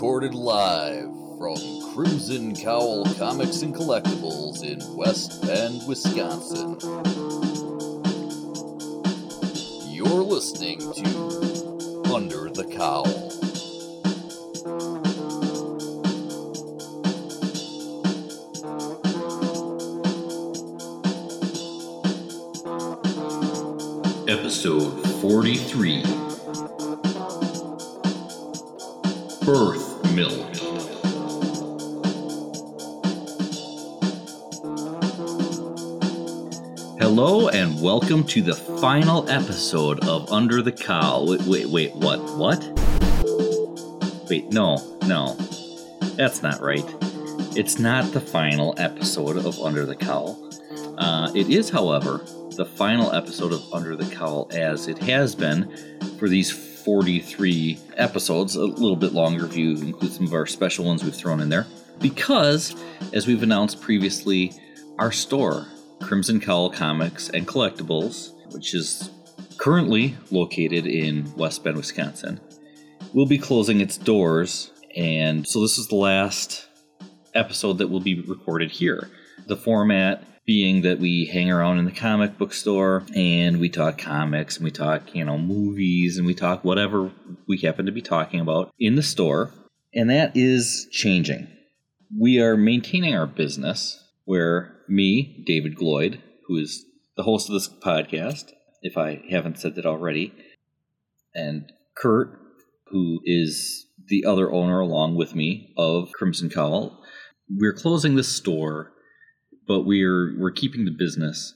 recorded live from Crimson Cowl Comics and Collectibles in West Bend, Wisconsin. You're listening to Under the Cowl. Episode 43 Birth Milk. Hello and welcome to the final episode of Under the Cow. Wait, wait, wait, what? What? Wait, no, no. That's not right. It's not the final episode of Under the Cowl. Uh, it is, however, the final episode of Under the Cowl as it has been for these 43 episodes, a little bit longer if you include some of our special ones we've thrown in there. Because, as we've announced previously, our store, Crimson Cowl Comics and Collectibles, which is currently located in West Bend, Wisconsin, will be closing its doors. And so this is the last episode that will be recorded here. The format being that we hang around in the comic book store and we talk comics and we talk, you know, movies and we talk whatever we happen to be talking about in the store. And that is changing. We are maintaining our business where me, David Gloyd, who is the host of this podcast, if I haven't said that already, and Kurt, who is the other owner along with me of Crimson Cowl, we're closing this store but we're we're keeping the business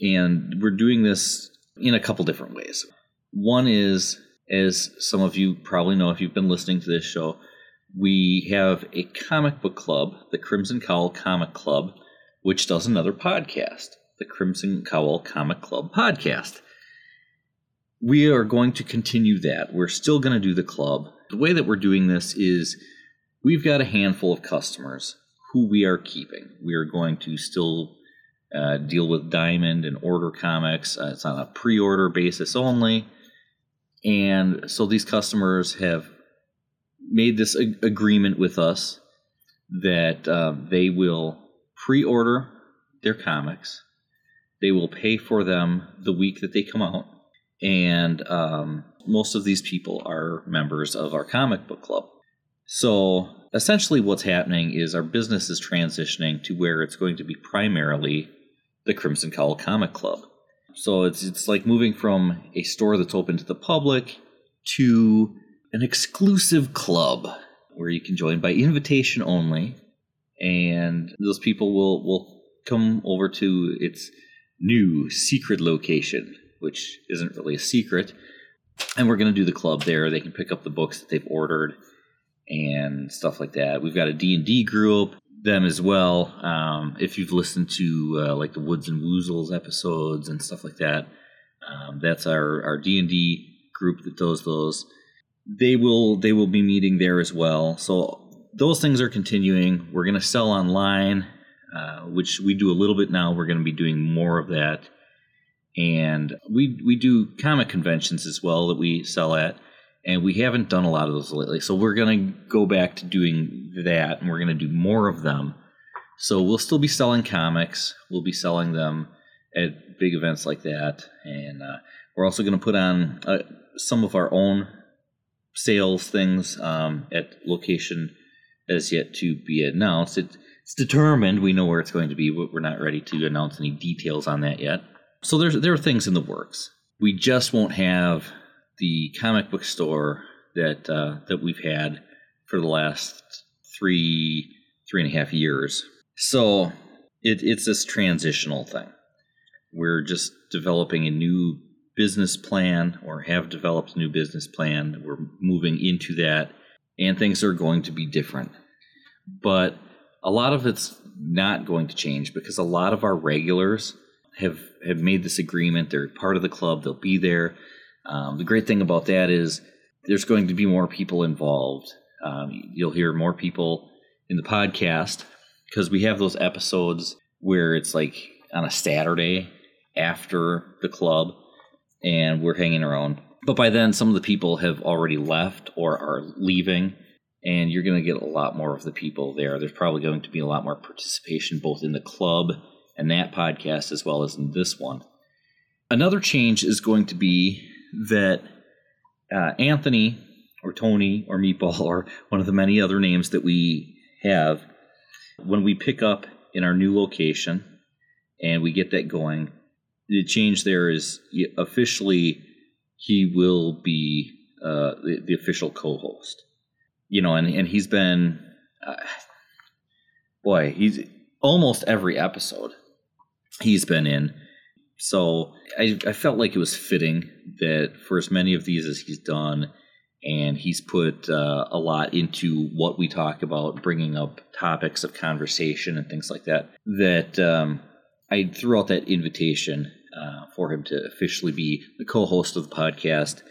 and we're doing this in a couple different ways. One is as some of you probably know if you've been listening to this show, we have a comic book club, the Crimson Cowl Comic Club, which does another podcast, the Crimson Cowl Comic Club podcast. We are going to continue that. We're still going to do the club. The way that we're doing this is we've got a handful of customers who we are keeping. We are going to still uh, deal with Diamond and order comics. Uh, it's on a pre order basis only. And so these customers have made this ag- agreement with us that uh, they will pre order their comics, they will pay for them the week that they come out. And um, most of these people are members of our comic book club. So essentially, what's happening is our business is transitioning to where it's going to be primarily the Crimson Cowl Comic Club. So it's it's like moving from a store that's open to the public to an exclusive club where you can join by invitation only, and those people will will come over to its new secret location, which isn't really a secret. And we're going to do the club there. They can pick up the books that they've ordered and stuff like that. We've got a D&D group, them as well. Um, if you've listened to uh, like the Woods and Woozles episodes and stuff like that, um, that's our, our D&D group that does those. They will they will be meeting there as well. So those things are continuing. We're going to sell online, uh, which we do a little bit now. We're going to be doing more of that, and we we do comic conventions as well that we sell at and we haven't done a lot of those lately. So we're going to go back to doing that, and we're going to do more of them. So we'll still be selling comics. We'll be selling them at big events like that, and uh, we're also going to put on uh, some of our own sales things um, at location is yet to be announced. It, it's determined. We know where it's going to be, but we're not ready to announce any details on that yet. So there's there are things in the works. We just won't have the comic book store that uh, that we've had for the last three three and a half years. So it, it's this transitional thing. We're just developing a new business plan, or have developed a new business plan. We're moving into that, and things are going to be different. But a lot of it's not going to change because a lot of our regulars have have made this agreement. They're part of the club. They'll be there. Um, the great thing about that is there's going to be more people involved. Um, you'll hear more people in the podcast because we have those episodes where it's like on a Saturday after the club and we're hanging around. But by then, some of the people have already left or are leaving. and you're going to get a lot more of the people there. There's probably going to be a lot more participation both in the club and that podcast as well as in this one. Another change is going to be that uh, Anthony or Tony or Meatball or one of the many other names that we have, when we pick up in our new location and we get that going, the change there is officially he will be uh, the, the, official co-host. You know, and, and he's been, uh, boy, he's almost every episode he's been in. So I, I felt like it was fitting that for as many of these as he's done, and he's put uh, a lot into what we talk about, bringing up topics of conversation and things like that. That um, I threw out that invitation uh, for him to officially be the co-host of the podcast.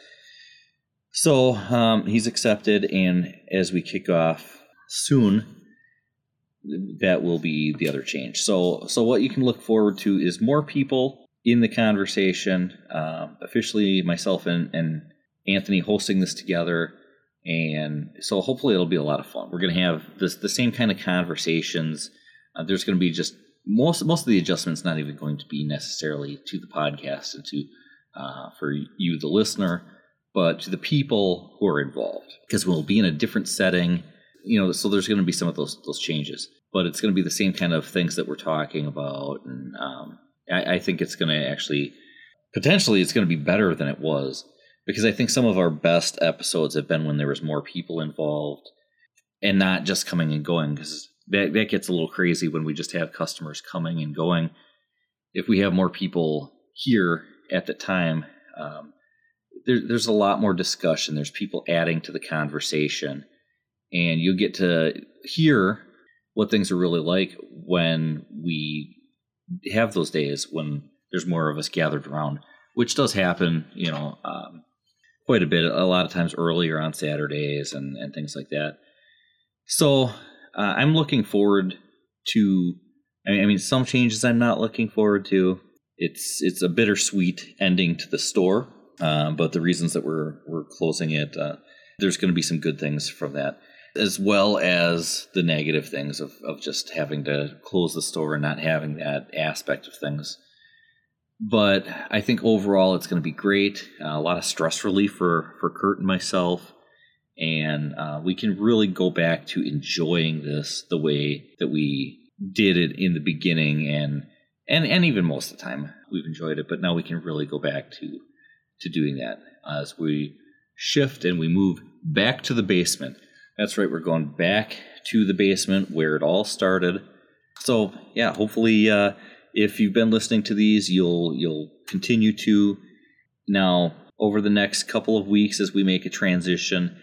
So um, he's accepted, and as we kick off soon, that will be the other change. So, so what you can look forward to is more people in the conversation. Um, officially, myself and, and Anthony hosting this together, and so hopefully it'll be a lot of fun. We're going to have this the same kind of conversations. Uh, there's going to be just most most of the adjustments not even going to be necessarily to the podcast and to uh, for you the listener, but to the people who are involved because we'll be in a different setting. You know, so there's going to be some of those those changes, but it's going to be the same kind of things that we're talking about, and um, I, I think it's going to actually potentially it's going to be better than it was because I think some of our best episodes have been when there was more people involved and not just coming and going because that, that gets a little crazy when we just have customers coming and going. If we have more people here at the time, um, there, there's a lot more discussion. There's people adding to the conversation, and you'll get to hear what things are really like when we have those days when there's more of us gathered around, which does happen, you know, um, quite a bit. A lot of times earlier on Saturdays and and things like that. So uh, I'm looking forward to. I mean, some changes I'm not looking forward to. It's it's a bittersweet ending to the store, uh, but the reasons that we're we're closing it, uh, there's going to be some good things from that, as well as the negative things of of just having to close the store and not having that aspect of things. But I think overall it's going to be great. Uh, a lot of stress relief for for Kurt and myself and uh, we can really go back to enjoying this the way that we did it in the beginning and and and even most of the time we've enjoyed it but now we can really go back to to doing that as we shift and we move back to the basement that's right we're going back to the basement where it all started so yeah hopefully uh, if you've been listening to these you'll you'll continue to now over the next couple of weeks as we make a transition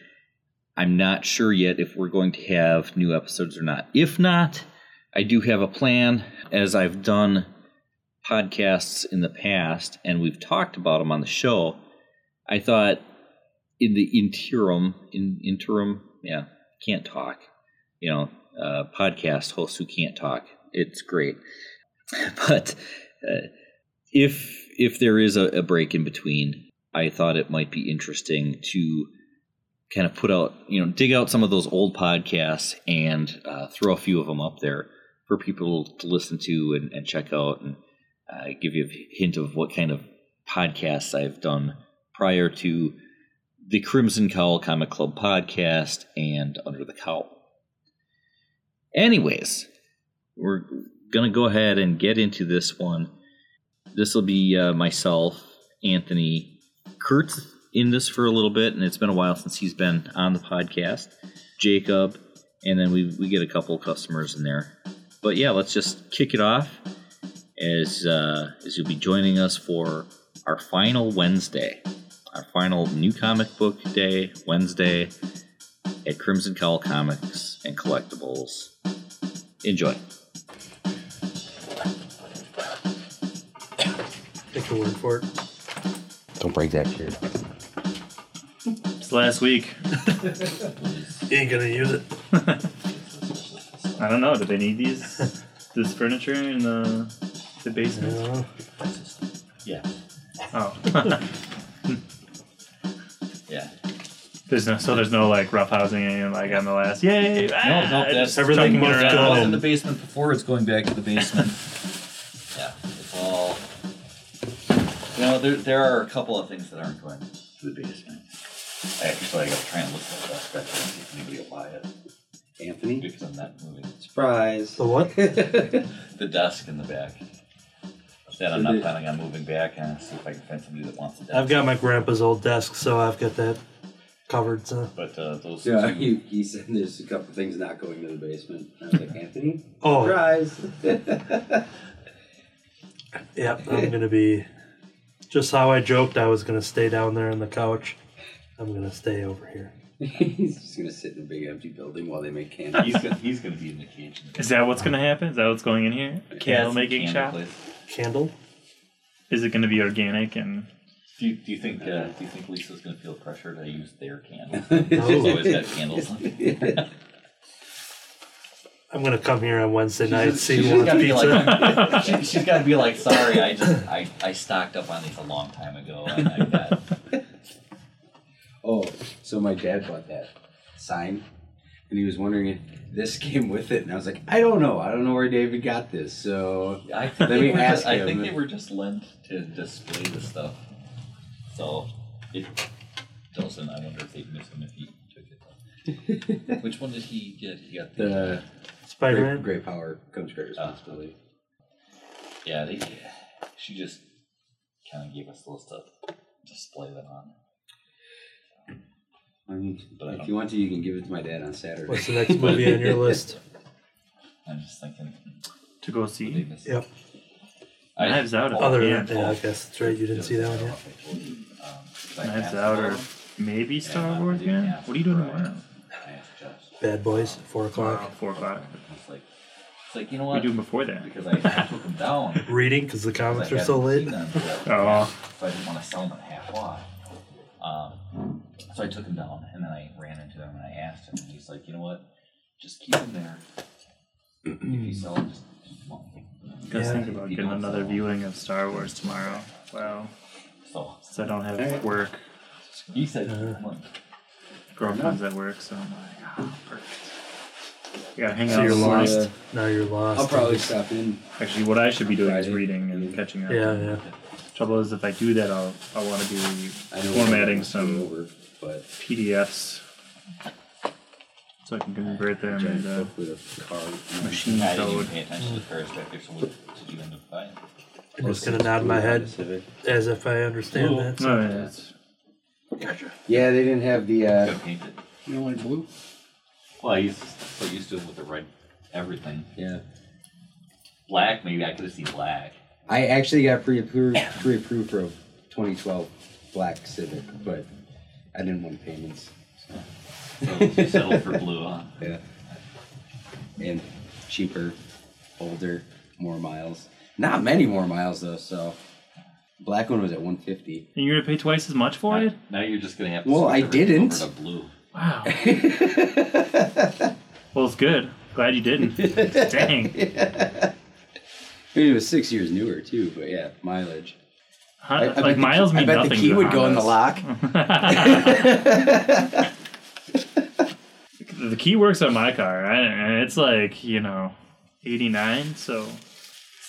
I'm not sure yet if we're going to have new episodes or not. If not, I do have a plan as I've done podcasts in the past and we've talked about them on the show. I thought in the interim, in interim, yeah, can't talk. You know, uh, podcast hosts who can't talk. It's great, but uh, if if there is a, a break in between, I thought it might be interesting to kind of put out, you know, dig out some of those old podcasts and uh, throw a few of them up there for people to listen to and, and check out and uh, give you a hint of what kind of podcasts I've done prior to the Crimson Cowl Comic Club podcast and Under the Cowl. Anyways, we're going to go ahead and get into this one. This will be uh, myself, Anthony, Kurt in this for a little bit, and it's been a while since he's been on the podcast. Jacob, and then we we get a couple customers in there. But yeah, let's just kick it off as uh, as you'll be joining us for our final Wednesday, our final new comic book day Wednesday at Crimson Cowl Comics and Collectibles. Enjoy. Take your word for it. Don't break that shit. It's last week. You ain't gonna use it. I don't know. Do they need these? this furniture in the the basement? Yeah. Oh. There's no so there's no like rough housing and like on the last yay. No, ah, no, that's just everything chucking it must go. was in the basement before. It's going back to the basement. yeah, it's all. You know, there, there are a couple of things that aren't going to the basement. Actually, I gotta try and look at that back there and see if anybody will buy it Anthony? because I'm not moving. Surprise. The what? The desk in the back. That I'm not did- planning on moving back and see if I can find somebody that wants the desk. I've got my grandpa's old desk, so I've got that covered. So. But uh, those. Yeah, he, he said there's a couple things not going to the basement. I was like, Anthony? Oh, Surprise. yep, I'm gonna be. Just how I joked, I was gonna stay down there on the couch. I'm gonna stay over here. He's just going to sit in a big empty building while they make candles. he's gonna he's gonna be in the cage. Is that what's gonna happen? Is that what's going in here? Yeah, Candle it's a making candle shop. place. Candle. Is it gonna be organic and Do you, do you think uh, do you think Lisa's gonna feel pressure to use their candles? No. She's always got candles. I'm gonna come here on Wednesday She's night. just- See she's who just wants gotta be pizza. like, she, she's got to be like, sorry, I just I, I stocked up on these a long time ago, and I got oh, so my dad bought that sign, and he was wondering if this came with it. And I was like, I don't know. I don't know where David got this. So I Let me ask just, I think they were just lent to display the stuff. So it doesn't. I wonder if they'd miss him if he took it. Which one did he get? He got the. the Spider-Man. great, great power comes great ah. responsibility. yeah, they. She just kind of gave us those to display them on. I mean, But if don't- you want to, you can give it to my dad on Saturday. What's the next movie on your list? I'm just thinking. to go see? Yep. I- Knives Out. oh, Other yeah. than yeah, I guess that's right. You didn't see that one yet. Knives Out or maybe Star Wars again? What are you doing tomorrow? I asked Josh. Bad Boys, four o'clock. four o'clock. It's like, it's like you know What are what? you doing before that? Because I, I took them down. Reading because the because comics I are so late. seen them yet. Oh, So I didn't want to sell them at half off. Um, so I took them down, and then I ran into him and I asked him, and he's like, you know what? Just keep them there. if you sell them, just well, guys Yeah. think about getting another viewing of Star Wars tomorrow. Wow. So Since I don't have Alright. work. you said, Uh-huh. Girlfriend's at work, so I'm like, oh, perfect. You gotta hang So out you're in the lost. Now you're lost. I'll probably stop in. Actually, what I should be doing is Friday. reading and catching up. Yeah, yeah. Trouble is, if I do that, I'll I'll want to be I know formatting we're some over, but PDFs so I can convert them giant into book with a card. machine I didn't even code. pay attention to the Ferris back there, so what did you end up buying? I'm just gonna nod my head as if I understand Cool. that. No, yeah, it's, Yeah, they didn't have the. Uh, Gotta paint it. you know, like blue. Well, I used so used to it with the red everything. Yeah. Black, maybe I could have seen black. I actually got pre-approved, pre-approved for a 2012 black Civic, but I didn't want payments. So you settled for blue, huh? Yeah. And cheaper, older, more miles. Not many more miles though. So, black one was at 150. and you're gonna pay twice as much for it? Now you're just gonna have to Well, switch I everything didn't. over to blue. Wow. well, it's good. Glad you didn't. Dang. I mean, it was six years newer too, but yeah, mileage. Hun- I- I bet like the miles key- mean I bet nothing. the key to would go in the Hondas. lock. the key works on my car. I, and it's like you know, eighty nine. So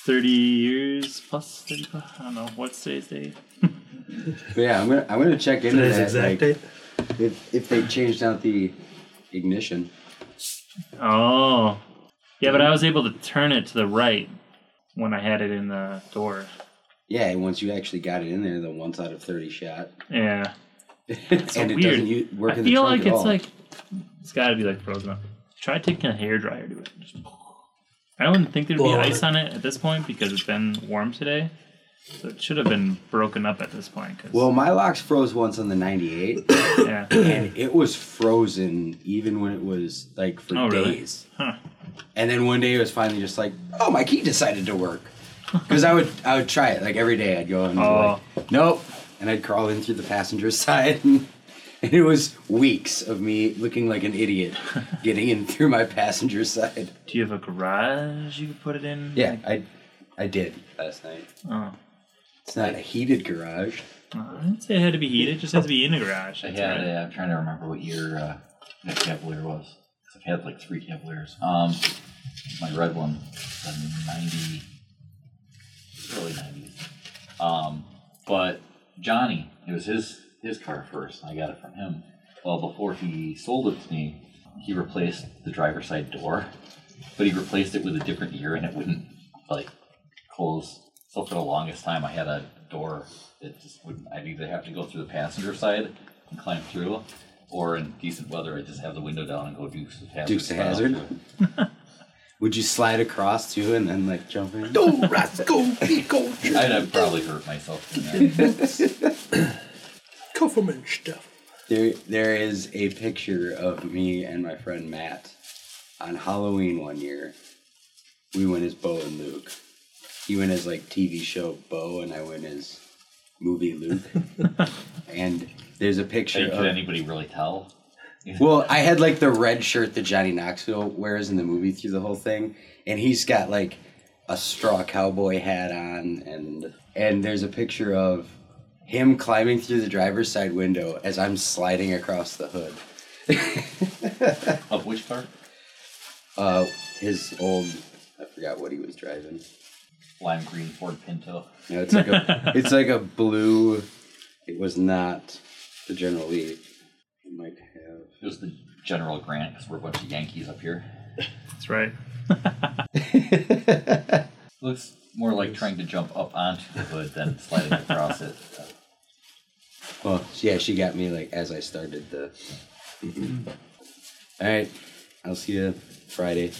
thirty years plus thirty. plus- I don't know what's today's date. But yeah, I'm gonna I'm gonna check into Today's that. exact like, date. if if they changed out the ignition. Oh, yeah, but I mm-hmm. was able to turn it to the right when I had it in the door. Yeah, once you actually got it in there, the once out of thirty shot, Yeah, and so it weird. doesn't u- work I in the feel trunk like at it's all. like it's got to be like frozen up. Try taking a hair dryer to it. Just- I don't think there'd be ice on it at this point because it's been warm today. So it should have been broken up at this point. Cause, Well, my locks froze once on the 98, yeah. and it was frozen even when it was like for Oh, really? days. Huh. And then one day it was finally just like, oh, my key decided to work. Because I would I would try it like every day. I'd go and Oh. like, nope, and I'd crawl in through the passenger side, and, and it was weeks of me looking like an idiot getting in through my passenger side. Do you have a garage you could put it in? Yeah, I I did last night. Oh. It's not a heated garage. Uh, I didn't say it had to be heated. It just has to be in the garage. I That's had. right. Uh, I'm trying to remember what year uh, that Cavalier was. 'Cause I've had like three Cavaliers. Um, my red one, the ninety, early nineties. Um, but Johnny, it was his his car first. I got it from him. Well, before he sold it to me, he replaced the driver's side door, but he replaced it with a different year, and it wouldn't like close. So for the longest time, I had a door that just wouldn't. I'd either have to go through the passenger side and climb through, or in decent weather, I'd just have the window down and go Dukes of Hazzard. Dukes of style Hazzard? Would you slide across too and then like jump in? Go, Rascal, go, I'd have probably hurt myself doing that. Kufferman stuff. There, there is a picture of me and my friend Matt on Halloween one year. We went as Bo and Luke. He went as like TV show Bo, and I went as movie Luke. and there's a picture Hey, of Could anybody really tell? Well, I had like the red shirt that Johnny Knoxville wears in the movie through the whole thing, and he's got like a straw cowboy hat on, and and there's a picture of him climbing through the driver's side window as I'm sliding across the hood. Of which car? Uh, his old, I forgot what he was driving. Lime green Ford Pinto. No, it's like a, it's like a blue. It was not the General Lee. It might have. It was the General Grant because we're a bunch of Yankees up here. That's right. Looks more like trying to jump up onto the hood than sliding across it. Well, yeah, she got me like as I started the. All right, I'll see you Friday.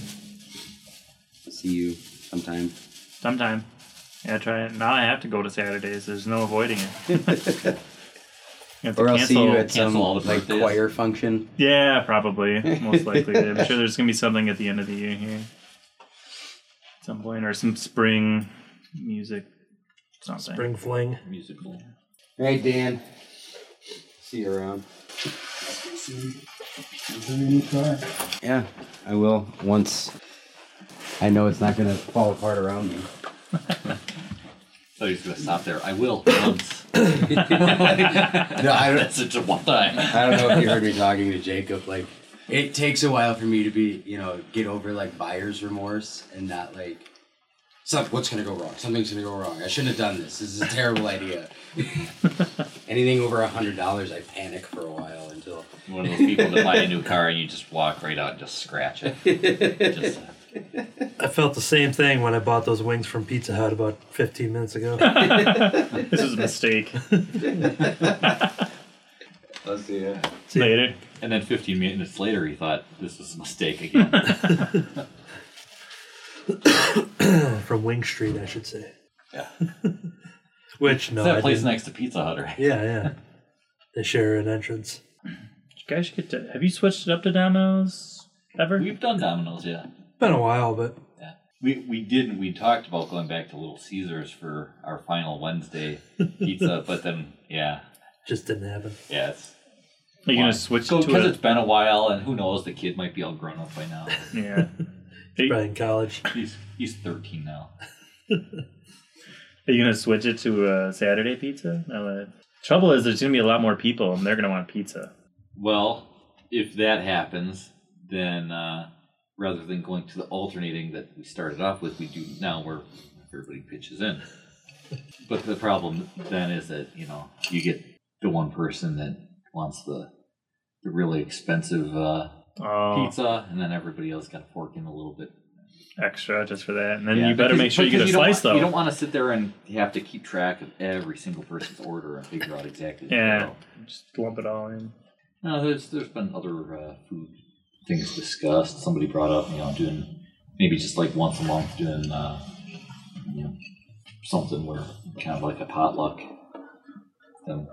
I'll see you sometime. Sometime. Yeah, try it. Now I have to go to Saturdays. There's no avoiding it. You have to Or I'll see you at some all the like birthdays. choir function. Yeah, probably. Most likely. I'm sure there's gonna be something at the end of the year here. At some point, or some spring music, something. Spring fling. musical. All right, Dan. See you around. Yeah, I will once I know it's not gonna fall apart around me. Oh, so he's gonna stop there. I will once. No, I don't. That's it. One time. I don't know if you heard me talking to Jacob. Like, it takes a while for me to be, you know, get over like buyer's remorse and not like, some, what's gonna go wrong? Something's gonna go wrong. I shouldn't have done this. This is a terrible idea. Anything over a hundred dollars, I panic for a while until. One of those people that buy a new car and you just walk right out and just scratch it. Just, uh, I felt the same thing when I bought those wings from Pizza Hut about 15 minutes ago. This is a mistake. Let's see ya. Later. and then 15 minutes later, he thought this was a mistake again. from Wing Street, I should say. Yeah. Which, no, It's that I place didn't. next to Pizza Hut, right? Yeah, yeah. They share an entrance. You guys should get to. Have you switched it up to Domino's ever? We've done Domino's, yeah. Been a while, but Yeah. We we did we talked about going back to Little Caesars for our final Wednesday pizza, but then yeah, just didn't happen. yeah, it's Are you gonna why? switch so to because a? it's been a while, and who knows, the kid might be all grown up by now. Yeah. Are Probably in college. he's he's thirteen now. are you gonna switch it to a Saturday pizza? Now that trouble is, there's gonna be a lot more people, and they're gonna want pizza. Well, if that happens, then uh, rather than going to the alternating that we started off with, we do now where everybody pitches in. But the problem then is that you know you get the one person that wants the the really expensive uh, Oh, pizza, and then everybody else got to fork in a little bit. extra just for that, and then Yeah, you better because- make sure you get a because don't slice want- though. You don't want to sit there and have to keep track of every single person's order and figure out exactly. what yeah, to just lump it all in. No, there's there's been other uh, food things discussed. Somebody brought up, you know, doing maybe just like once a month doing, uh, you know, something where kind of like a potluck. Then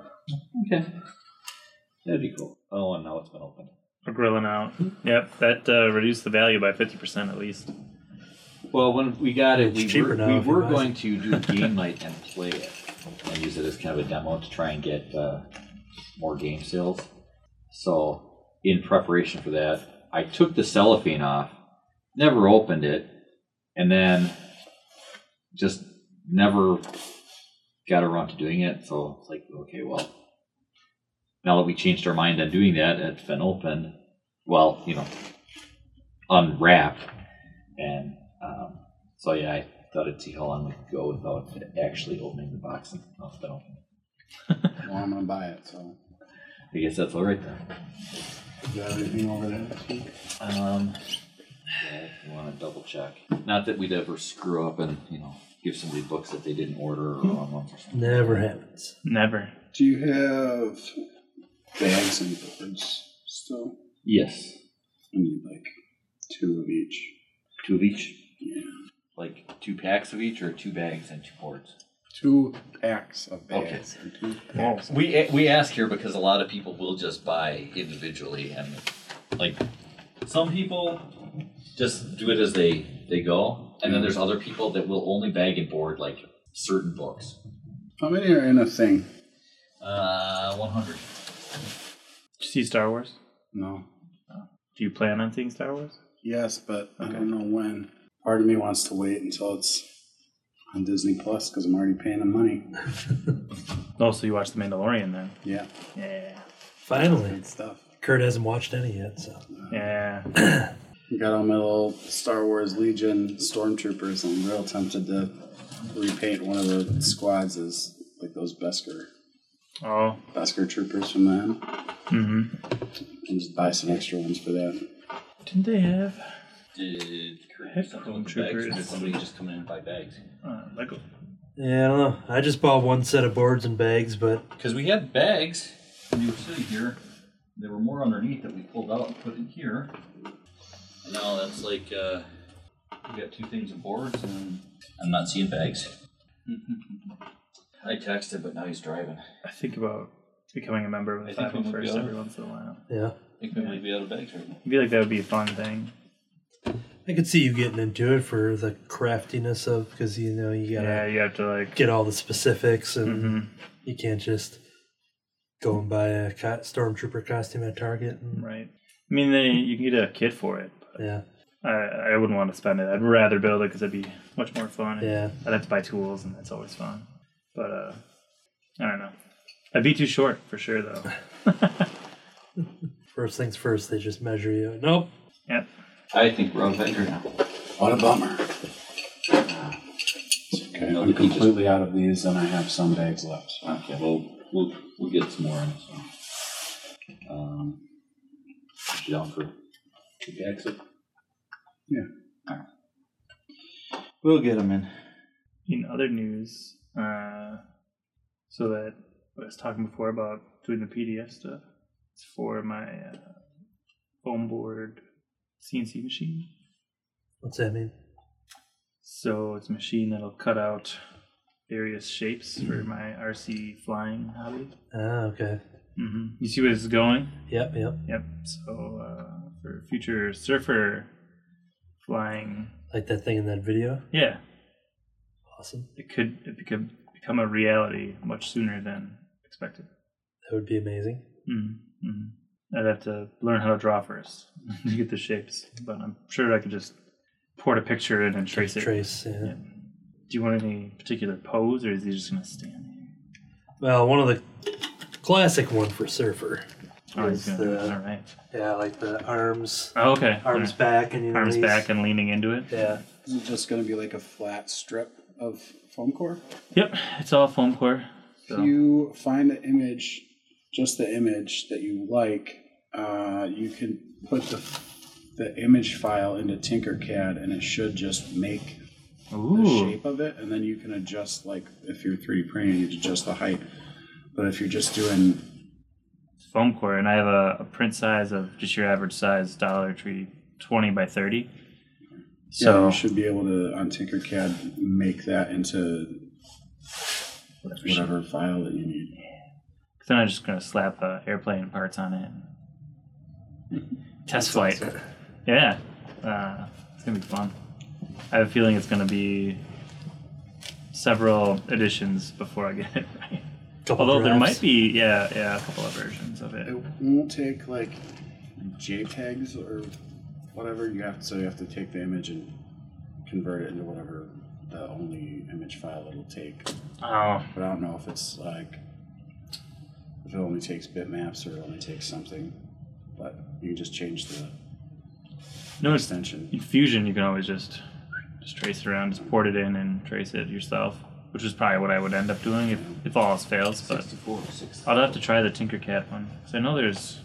okay, that'd be cool. Oh, and now it's been open. Or grilling out. Yep, that uh, reduced the value by fifty percent at least. Well, when we got it, It's we were, we were going to do a game night and play it and use it as kind of a demo to try and get uh, more game sales. So, in preparation for that, I took the cellophane off, never opened it, and then just never got around to doing it. So it's like, okay, well, now that we changed our mind on doing that, it's been opened. Well, you know, unwrapped, and um, so yeah, I thought I'd see how long we could go without actually opening the box. And now it's been open. Well, I'm gonna buy it. So, I guess that's all right then. You have anything over there? this week? Um, yeah, if you want to double check. Not that we'd ever screw up and you know give somebody books that they didn't order or wrong ones or something. Never happens. Never. Do you have bags and boards still? Yes, I need like two of each. two of each. Yeah. Like two packs of each, or two bags and two boards. Two packs of Okay. bags and two Whoa. packs. Of We we ask here because a lot of people will just buy individually, and like some people just do it as they they go, and then there's other people that will only bag and board like certain books. How many are in a thing? Uh, one hundred. Did you see Star Wars? No. Do you plan on seeing Star Wars? Yes, but I don't know when. Part of me wants to wait until it's on Disney Plus because I'm already paying them money. Oh, so you watched The Mandalorian then? Yeah, Yeah. Finally, good stuff. Kurt hasn't watched any yet, so Yeah. Got all my little Star Wars Legion stormtroopers. I'm real tempted to repaint one of the squads as like those Beskar Oh. Beskar troopers from then, Mm-hmm. and just buy some extra ones for that. Didn't they have Did Kurt Heck, do something home with the bags, or did somebody just come in and buy bags? uh, Lego? yeah, I don't know. I just bought one set of boards and bags, but Because we had bags, and they were sitting here. There were more underneath that we pulled out and put in here. And now that's like, uh, we got two things of boards, and I'm not seeing bags. I texted, but now he's driving. I think about becoming a member of I the think we might be 501st on every once in a while. yeah, I think we might be out of bags right now. I feel like that would be a fun thing. I could see you getting into it for the craftiness of because you know you gotta Yeah, you have to like. get all the specifics and Mhm. you can't just go and buy a co- stormtrooper costume at Target. And, Right. I mean, they, you can get a kit for it. But Yeah, I, I wouldn't want to spend it. I'd rather build it because it'd be much more fun. yeah. I'd have to buy tools, and that's always fun. But uh, I don't know. I'd be too short for sure, though. First things first, they just measure you. Nope. yep. I think we're out of bags now. What a bummer. Okay. No, I'm you just- completely out of these, and I have some bags left. So. Okay, well, we'll, we'll get some more in, so. Um, put you down for two bags of? Yeah. Alright. We'll get them in. In other news, uh, so that I was talking before about doing the PDF stuff. It's for my uh, foam board CNC machine. What's that mean? So it's a machine that'll cut out various shapes for my RC flying hobby. Ah, okay. hmm You see where this is going? Yep, yep. Yep. So uh, for Silver Surfer flying, Like that thing in that video. yeah, Awesome. it could it become become a reality much sooner than expected. That would be amazing. Mm-hmm. I'd have to learn how to draw first to get the shapes, but I'm sure I could just port a picture in and trace it. Trace. Yeah. Yeah. Do you want any particular pose, or is he just gonna stand there? Well, one of the classic one for surfer. Oh, he's is gonna. the- all right. yeah, like the arms, Oh, okay. arms All back, and you know, arms these- back and leaning into it. Yeah. Is it just going to be like a flat strip of foam core? Yep, it's all foam core. So. If you find the image, just the image that you like, uh, you can put the the image file into Tinkercad, and it should just make the shape of it, and then you can adjust like if you're 3D printing, you adjust the height. But if you're just doing foam core, and I have a, a print size of just your average size Dollar Tree, twenty by thirty. yeah, So you should be able to on Tinkercad make that into whatever file that you need. then I'm just gonna slap uh, airplane parts on it. Test flight. Yeah, uh, it's gonna be fun. I have a feeling it's gonna be several editions before I get it right. Couple Although there might be, yeah, yeah, a couple of versions of it. It won't take like JPEGs or whatever. You have to, so you have to take the image and convert it into whatever the only image file it'll take. Oh, But I don't know if it's like if it only takes bitmaps or it only takes something. But you can just change the no, extension. in Fusion. You can always just just trace it around, just port it in, and trace it yourself. Which is probably what I would end up doing if, if all else fails. But I'll have to try the Tinkercad one. Cause I know there's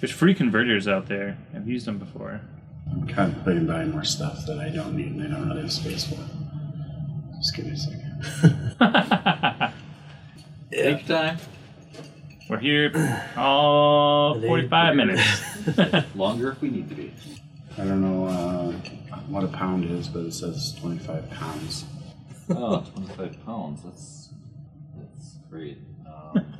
there's free converters out there. I've used them before. I'm contemplating buying more stuff that I don't need and I don't really have space for. Just give me a second. Take your time. We're here all 45 minutes. Longer if we need to be. I don't know uh, what a pound is, but it says 25 pounds. Oh, 25 pounds. That's that's great. Um,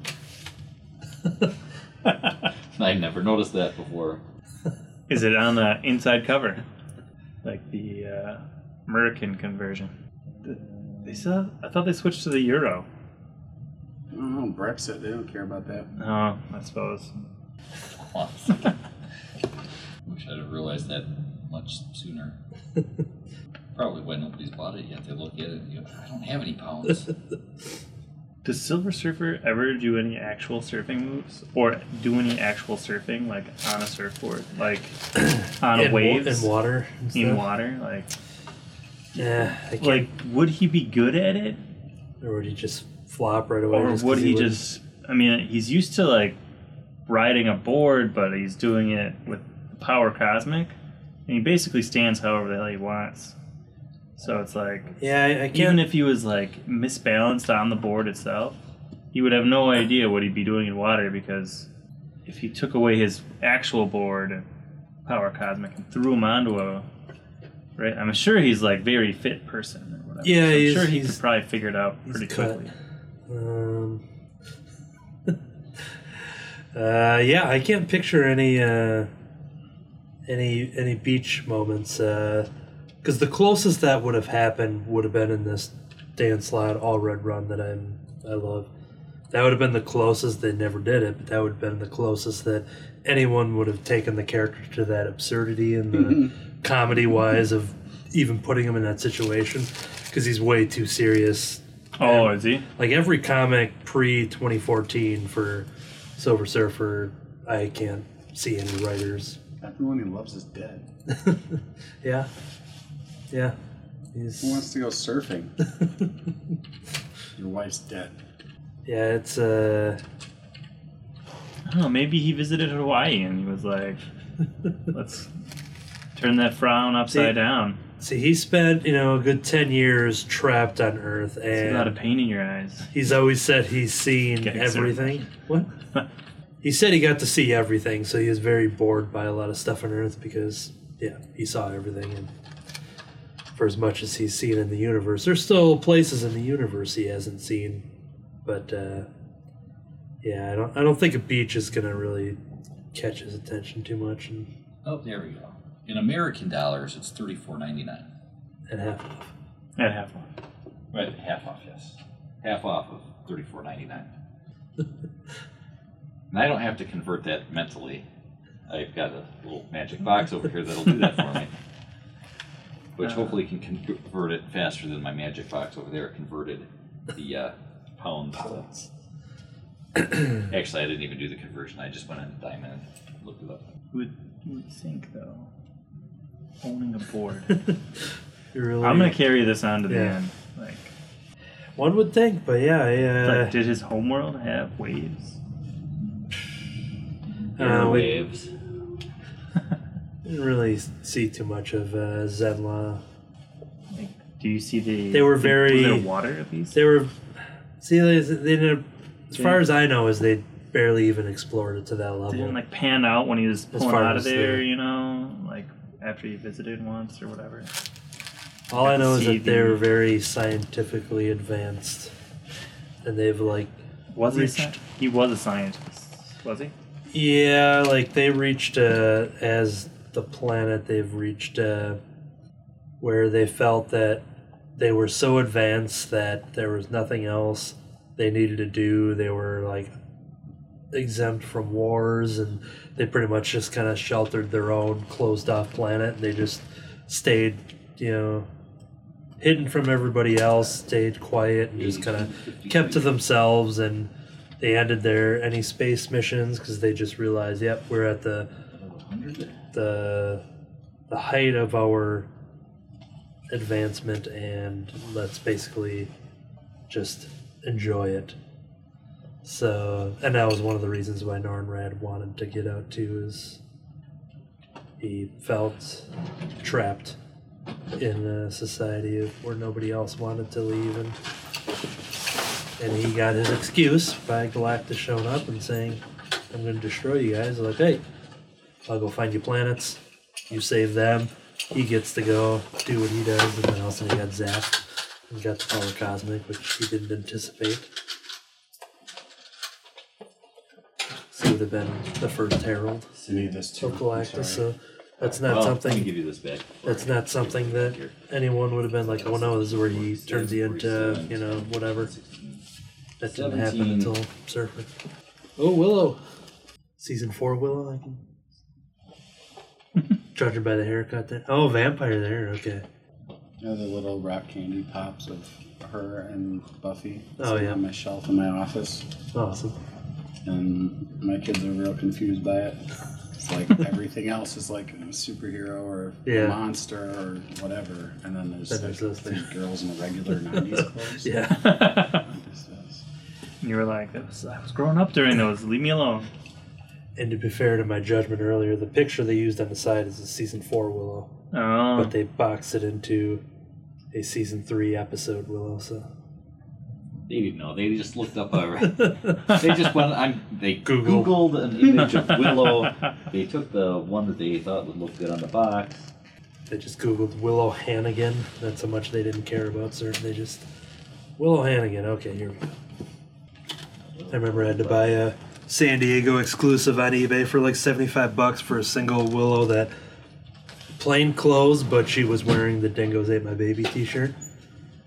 I never noticed that before. Is it on the inside cover? Like the uh, American conversion? They still, I thought they switched to the euro. I don't know, Brexit, they don't care about that. Oh, I suppose. Wish I'd have realized that much sooner. Probably why nobody's bought it yet. They look at it and go, I don't have any pounds. Does Silver Surfer ever do any actual surfing moves, or do any actual surfing, like on a surfboard, like on in, wa- waves, in water. and in water? Like, Yeah, I can't. like would he be good at it, or would he just flop right away? or would he wouldn't- just? I mean, he's used to like riding a board, but he's doing it with power cosmic, and he basically stands however the hell he wants. So it's like Yeah, I, I can't. even if he was like misbalanced on the board itself, he would have no idea what he'd be doing in water because if he took away his actual board and power cosmic and threw him onto a right, I'm sure he's like very fit person or whatever. Yeah, So I'm sure he he's- could probably figure it out pretty quickly. Um, uh, yeah, I can't picture any uh, any any beach moments because the closest that would have happened would have been in this Dan Slott Allred run that I'm I love. That would have been the closest. They never did it, but that would have been the closest that anyone would have taken the character to that absurdity and the mm-hmm. comedy wise of even putting him in that situation because he's way too serious Oh, is he? like every comic pre 2014 for Silver Surfer, I can't see any writers. Everyone he loves is dead. Yeah, yeah. He's... Who wants to go surfing? Your wife's dead. yeah. It's uh I don't know, maybe he visited Hawaii and he was like, let's turn that frown upside See, down. see he spent you know a good 10 years trapped on Earth, and See a lot of pain in your eyes. he's always said he's seen Getting everything. What? He said he got to see everything, so he was very bored by a lot of stuff on Earth because yeah, he saw everything and. For as much as he's seen in the universe, there's still places in the universe he hasn't seen but uh, yeah, I don't. I don't think a beach is gonna really catch his attention too much, and, oh, there we go. In American dollars, it's thirty four ninety nine. and half off. At half one. Right, half off, yes. Half off of thirty four ninety nine. and I don't have to convert that mentally. I've got a little magic box over here that'll do that for me. Which hopefully can convert it faster than my magic box over there converted the uh, pounds. Pounds. Actually, I didn't even do the conversion. I just went on Diamond and looked it up. Who would, who would think though? Owning a board. You really, I'm gonna carry this on to the Yeah. end. Like, One would think, but yeah, I, uh, like, did his homeworld have waves? uh, we waves. Didn't really see too much of uh, Zenn-La. Like, do you see the? They were the- very- Was there water at least? They were see, they, they didn't. As far as I know, is they barely even explored it to that level. didn't like pan out when he was As pulling out of there. the- You know, like after he visited once or whatever. All I know is that they're very scientifically advanced, and they've like Was he? Reached- sci- He was a scientist. Was he? Yeah, like they reached uh, as the planet they've reached uh, where they felt that they were so advanced that there was nothing else they needed to do. They were like exempt from wars and they pretty much just kind of sheltered their own closed off planet. They just stayed, you know, hidden from everybody else, stayed quiet, and just kind of kept to themselves. And they ended their any space missions because they just realized, yep, we're at the the the height of our advancement, and let's basically just enjoy it. So, and that was one of the reasons why Norrin Radd wanted to get out too, is he felt trapped in a society where nobody else wanted to leave, and and he got his excuse by Galactus showing up and saying, "I'm going to destroy you guys." Like, hey, I'll go find you planets. You save them. He gets to go do what he does, and then also he got zapped and got the power cosmic, which he didn't anticipate. So he would have been the first herald I need this too. of I'm Galactus. sorry. So that's not Well, let me something. give you this back. That's not something that anyone would have been like, "Oh no, this is where he turns you into you know whatever." That didn't happen 17. until Surfer. Oh Willow, season four Willow. I can judging by the haircut. There. Oh, vampire there. Okay. You know the little rock candy pops of her and Buffy. Oh, yeah. On my shelf in my office, Awesome. and my kids are real confused by it. It's like everything else is like a superhero or Yeah. a monster or whatever, and then there's Then like there's those these things. girls in the regular '90s clothes. Yeah. Like this is- you were like, "That was- I was growing up during those. Leave me alone. And to be fair to my judgment earlier, the picture they used on the side is a season four Willow, Oh, but they boxed it into a season three episode Willow. So They didn't know. They just looked up a. they just went on. They Google. googled an image of Willow. They took the one that they thought would look good on the box. They just googled Willow Hannigan. That's how much they didn't care about certain. They just Willow Hannigan. Okay, here we go. I remember I had to buy a San Diego exclusive on eBay for like seventy-five bucks for a single Willow that plain clothes, but she was wearing the "Dingoes Ate My Baby" T-shirt,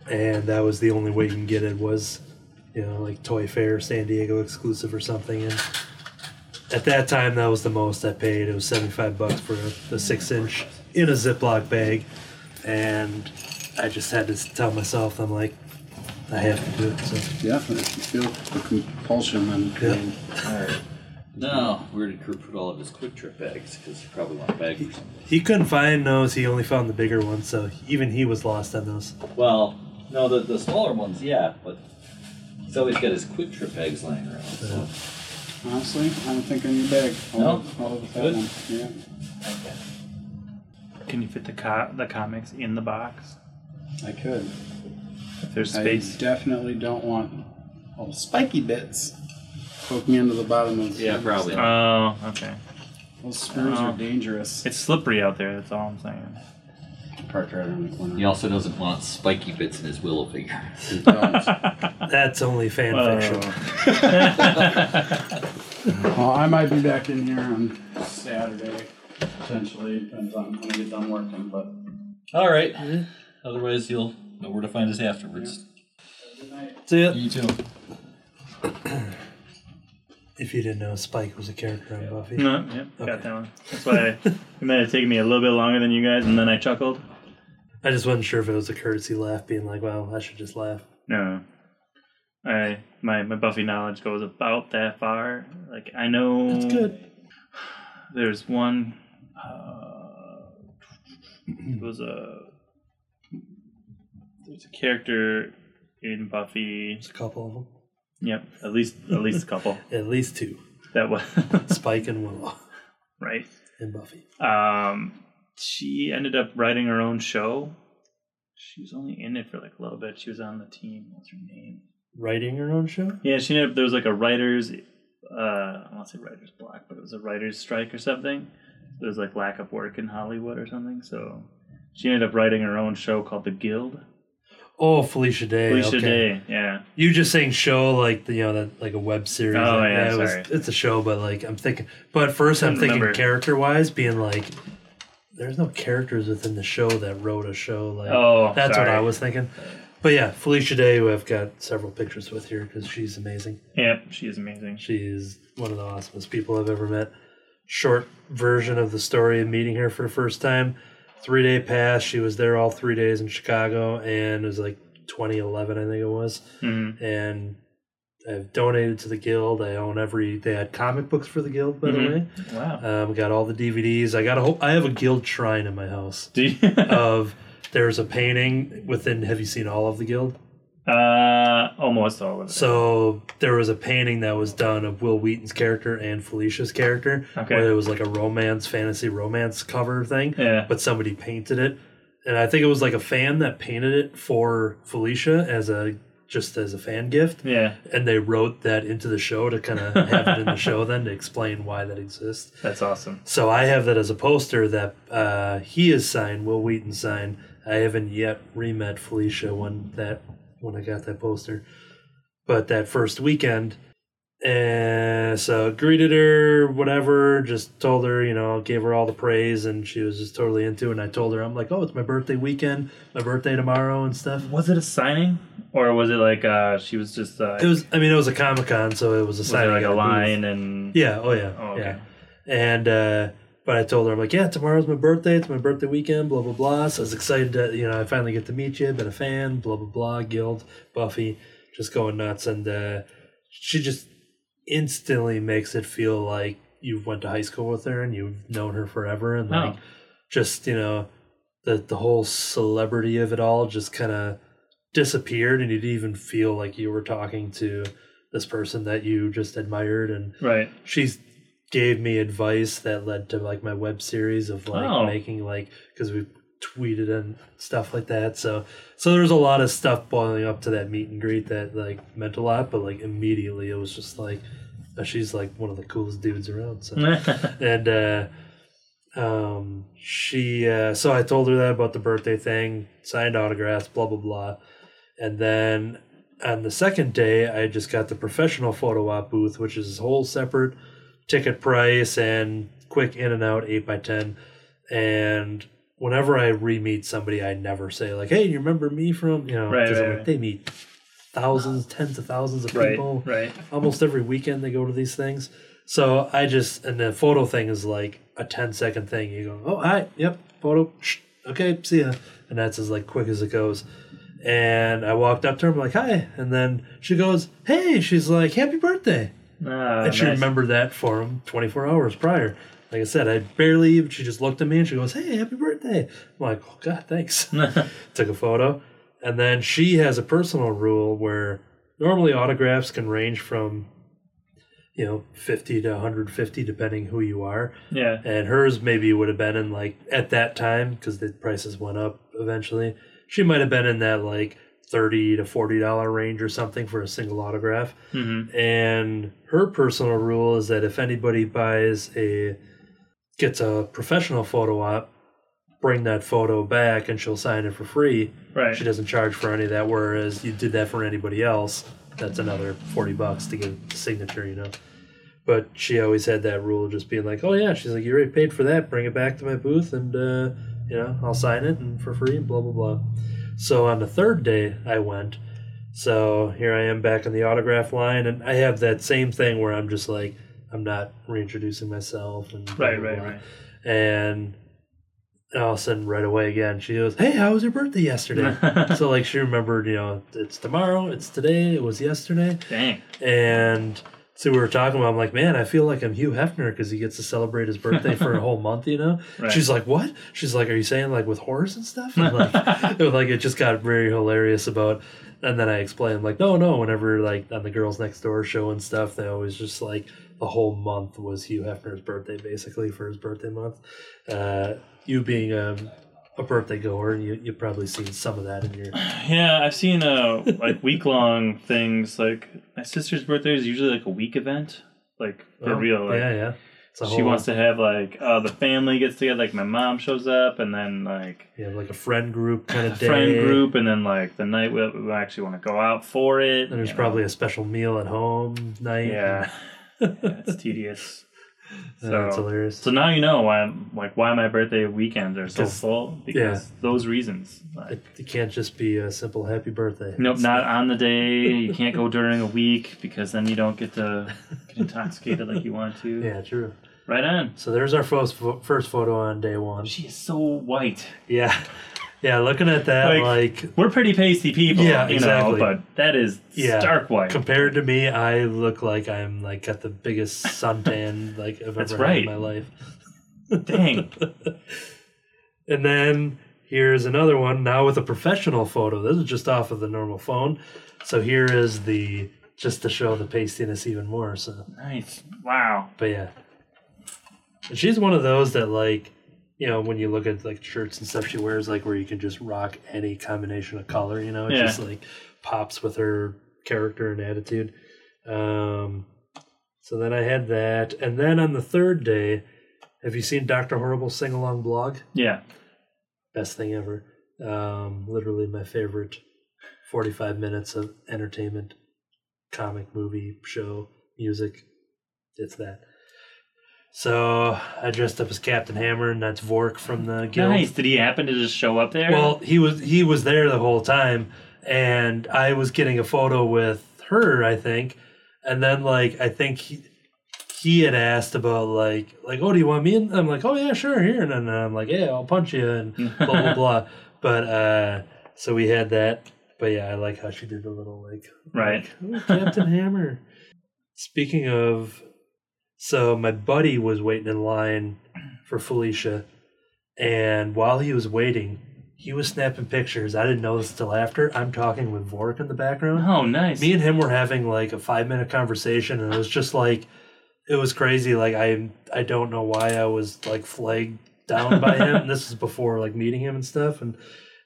and that was the only way you can get it was, you know, like Toy Fair San Diego exclusive or something. And at that time, that was the most I paid. It was seventy-five bucks for the six-inch in a Ziploc bag, and I just had to tell myself, I'm like, I have to do it. So Yeah, if you feel the compulsion, then Yeah. Alright. Now, where did Kurt put all of his QuikTrip bags? Because he probably want a bag or something. he couldn't find those. He only found the bigger ones, so even he was lost on those. Well, no, the, the smaller ones, yeah, but he's always got his QuikTrip bags lying around. So. honestly, I don't think I need a bag. I'll, No? I'll with that Good. one. Yeah. can you fit the co- the comics in the box? I could. If there's I definitely don't want all spiky bits poking into the bottom of the Yeah, probably. Oh, okay. Those screws Oh. are dangerous. It's slippery out there. That's all I'm saying. Parked right around the corner. He also doesn't want spiky bits in his willow figure. You. That's only fan fiction. well, I might be back in here on Saturday. Potentially, depends on when I get done working, but. Alright. Otherwise, you'll know where to find us afterwards. See ya. You too. If you didn't know, Spike was a character on Buffy. No, yep, got that one. That's why it might have taken me a little bit longer than you guys, and then I chuckled. I just wasn't sure if it was a courtesy laugh, being like, "Well, I should just laugh." No, I my my Buffy knowledge goes about that far. Like I know That's good. There's one. Uh, it was a. There's a character in Buffy. There's a couple of them, Yep, at least at least a couple. at least two: That was Spike and Willow right. And Buffy. Um, she ended up writing her own show. She was only in it for like a little bit. She was on the team. What's her name? Writing her own show. Yeah, she ended up. There was like a writers. Uh, I want to say writers block, but it was a writers strike or something. There was like lack of work in Hollywood or something. So she ended up writing her own show called The Guild. Oh, Felicia Day. Felicia okay. Day. Yeah. You just saying show like the, you know that like a web series. Oh, yeah, it was, sorry. it's a show, but like I'm thinking. But first, I'm thinking remember. character wise, being like, there's no characters within the show that wrote a show. Like Oh, that's what. I was thinking. But yeah, Felicia Day, who I've got several pictures with here because she's amazing. Yep. She is amazing. She is one of the awesomest people I've ever met. Short version of the story of meeting her for the first time. Three day pass. She was there all three days in Chicago, and it was like 2011, I think it was. Mhm. And I've donated to the guild. I own every. They had comic books for the guild, by Mhm. the way. Wow. Um, got all the DVDs. I got a whole. I have a guild shrine in my house Do you? of. There's a painting within. Have you seen all of the guild? Uh, almost all of it. So there was a painting that was done of Wil Wheaton's character and Felicia's character, Okay. where it was like a romance, fantasy romance cover thing. Yeah. But somebody painted it, and I think it was like a fan that painted it for Felicia as a just as a fan gift, Yeah, and they wrote that into the show to kind of have it in the show then to explain why that exists. that's awesome. So I have that as a poster that uh, he is signed, Wil Wheaton signed. I haven't yet re-met Felicia when that when I got that poster, but that first weekend, and so greeted her, whatever, just told her, you know, gave her all the praise, and she was just totally into it. And I told her, I'm like, oh, it's my birthday weekend, my birthday tomorrow, and stuff. Was it a signing, or was it like uh, she was just uh, It was, I mean, it was a Comic Con, so it was a was signing like a booth. line and Yeah. Oh yeah. Oh, okay. Yeah. And uh, but I told her I'm like, yeah, tomorrow's my birthday. It's my birthday weekend. Blah blah blah. So I was excited to you know I finally get to meet you. Been a fan. Blah blah blah. Guild Buffy, just going nuts. And uh, she just instantly makes it feel like you went to high school with her and you've known her forever. And like Oh. just you know the the whole celebrity of it all just kind of disappeared, and you didn't even feel like you were talking to this person that you just admired and right. she's gave me advice that led to like my web series of like Oh. making like because we tweeted and stuff like that. So so there's a lot of stuff boiling up to that meet and greet that like meant a lot but like immediately it was just like uh, she's like one of the coolest dudes around so. And uh um she uh so i told her that about the birthday thing signed autographs blah blah blah. And then on the second day i just got the professional photo op booth which is a whole separate ticket price and quick in and out 8 by 10 and whenever i re-meet somebody i never say like hey you remember me from you know Right, right, like, right. they meet thousands tens of thousands of people Right. almost every weekend they go to these things. So I just and the photo thing is like a 10 second thing. You go, oh hi, yep, photo, okay, see ya, and that's as like quick as it goes. And I walked up to her, I'm like, hi, and then she goes, hey, she's like, happy birthday, Ah, and she nice. remembered that for him 24 hours prior. Like I said, I barely even. She just looked at me and she goes, hey, happy birthday. I'm like, oh god, thanks took a photo. And then she has a personal rule where normally autographs can range from, you know, 50 to 150, depending who you are. yeah. And hers maybe would have been in like, at that time, because the prices went up eventually, she might have been in that like 30 to $40 range or something for a single autograph. hmm And her personal rule is that if anybody buys a gets a professional photo op, bring that photo back and she'll sign it for free. Right. She doesn't charge for any of that. Whereas you did that for anybody else, that's another forty bucks to get the signature, you know. But she always had that rule of just being like, "Oh yeah," she's like, "You already paid for that. Bring it back to my booth, and uh, you know, I'll sign it and for free, and blah blah blah." So on the third day, I went. So here I am back in the autograph line, and I have that same thing where I'm just like, I'm not reintroducing myself, and Right. blah, Right. blah. Right. And all of a sudden, right away again, she goes, "Hey, how was your birthday yesterday?" so like she remembered, you know, it's tomorrow, it's today, it was yesterday, Dang. and so we were talking about. I'm like, man, I feel like I'm Hugh Hefner because he gets to celebrate his birthday for a whole month, you know. Right. She's like, what? She's like, are you saying like with horrors and stuff? And like, it was like it just got very hilarious about. And then I explained like, no, no. Whenever like on the Girls Next Door show and stuff, they always just like the whole month was Hugh Hefner's birthday, basically for his birthday month. Uh, you being a, a birthday goer, you you probably seen some of that in your. Yeah, I've seen uh like week long things. Like my sister's birthday is usually like a week event, like for Oh, real. Like, yeah, yeah. She wants to have like uh, the family gets together. Like my mom shows up, and then like you have like a friend group kind of day. friend group, and then like the night we, we actually want to go out for it. And there's you know. probably a special meal at home night. yeah, yeah, it's tedious. and that's So, hilarious. so now you know why I'm like why my birthday weekends are so full because those reasons. Like, It, it can't just be a simple happy birthday. Nope, It's- not on the day. You can't go during a week because then you don't get to get intoxicated like you want to. Yeah, true. Right on. So there's our first first photo on day one. She is so white. Yeah, yeah. Looking at that, Like- like, We're pretty pasty people, Yeah, you exactly. know, but that is Yeah. stark white. compared to me, I look like I'm like got the biggest suntan like I've That's ever had in my life. Dang. And then here's another one now with a professional photo. This is just off of the normal phone. So here is the just to show the pastiness even more. So, nice. Wow. but yeah, and she's one of those that like you know when you look at like shirts and stuff she wears like where you can just rock any combination of color. You know, it Yeah. just like pops with her character and attitude. Um, so then I had that, and then on the third day, have you seen Doctor Horrible sing along blog? Yeah. best thing ever. Um, literally my favorite 45 minutes of entertainment, comic, movie, show, music. It's that. So I dressed up as Captain Hammer, and that's Vork from the guild. Nice. Did he happen to just show up there? Well, he was he was there the whole time, and I was getting a photo with her, I think, and then like I think he he had asked about like like oh do you want me? And I'm like oh yeah sure here, and then I'm like yeah I'll punch you and blah blah blah. But uh, so we had that. But yeah, I like how she did the little like Right. like, "Oh, Captain Hammer. Speaking of, so my buddy was waiting in line for Felicia, and while he was waiting, he was snapping pictures. I didn't know this till after. I'm talking with Vork in the background. oh, nice. Me and him were having like a five minute conversation, and it was just like, it was crazy. Like I, I don't know why I was like flagged down by him. this is before like meeting him and stuff, and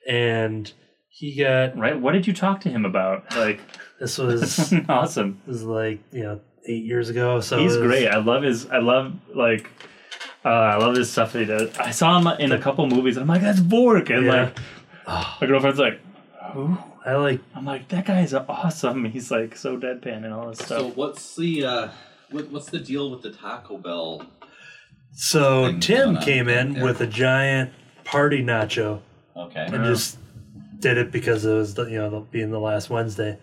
and he got right. What did you talk to him about? Like, this was awesome. this is like you know eight years ago. So He's was- great. I love his. I love like. Uh, I love his stuff that he does. I saw him in a couple movies. And I'm like, that's Vork, and Yeah. like, my girlfriend's like, who? I like I'm like, that guy's awesome. He's like so deadpan and all this stuff. So what's the uh, what, what's the deal with the Taco Bell? so Tim came in there. with a giant party nacho Okay. and just did it because it was the, you know the- being the last Wednesday.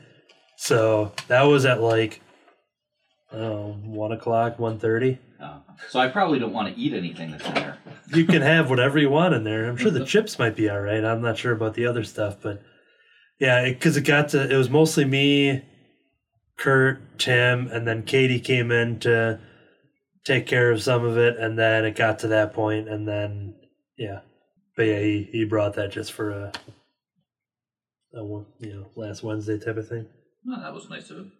So that was at like oh one o'clock, one thirty. Oh. So I probably don't want to eat anything that's in there. You can have whatever you want in there. I'm sure the chips might be all right. I'm not sure about the other stuff, but yeah, because it, got to it was mostly me, Kurt, Tim, and then Katie came in to take care of some of it, and then it got to that point, and then yeah, but yeah, he he brought that just for a, a one- you know last Wednesday type of thing. Oh, that was nice of him.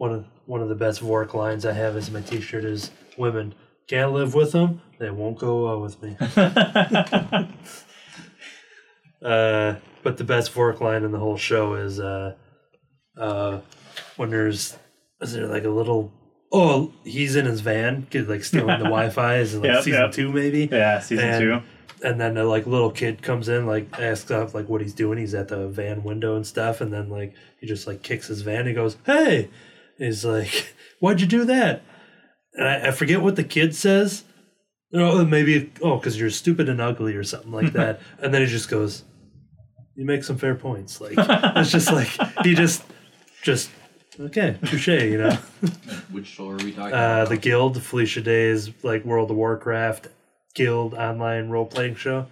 One of one of the best Vork lines I have as my T-shirt is "Women can't live with them; they won't go well with me." Uh, but the best Vork line in the whole show is uh, uh, when there's is there like a little oh he's in his van kid like stealing the Wi-Fi is it like Yep, season yep. two maybe yeah, season And- two. and then the like little kid comes in like asks up like what he's doing he's at the van window and stuff and then like he just like kicks his van he goes hey he's like why'd you do that? And I, I forget what the kid says. Oh maybe oh because you're stupid and ugly or something like that. And then he just goes you make some fair points. Like it's just like he just just okay touche you know? Which show are we talking uh, about? the guild felicia day's like world of warcraft guild online role-playing show.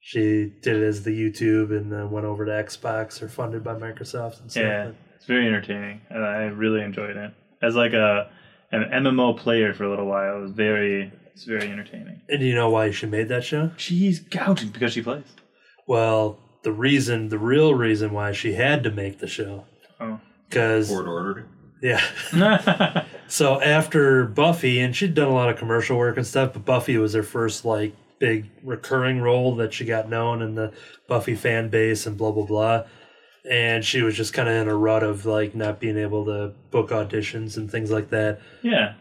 She did it as the youtube and then went over to xbox or funded by microsoft and stuff. Yeah, it's very entertaining, and I really enjoyed it. As like a an MMO player for a little while, it was very it's very entertaining. and do you know why she made that show She's gouging because she plays. well the reason the real reason why she had to make the show Oh. because Court ordered. yeah yeah, So after Buffy, and she'd done a lot of commercial work and stuff, but Buffy was her first like big recurring role that she got known in the Buffy fan base and blah blah blah. And she was just kind of in a rut of like not being able to book auditions and things like that. Yeah.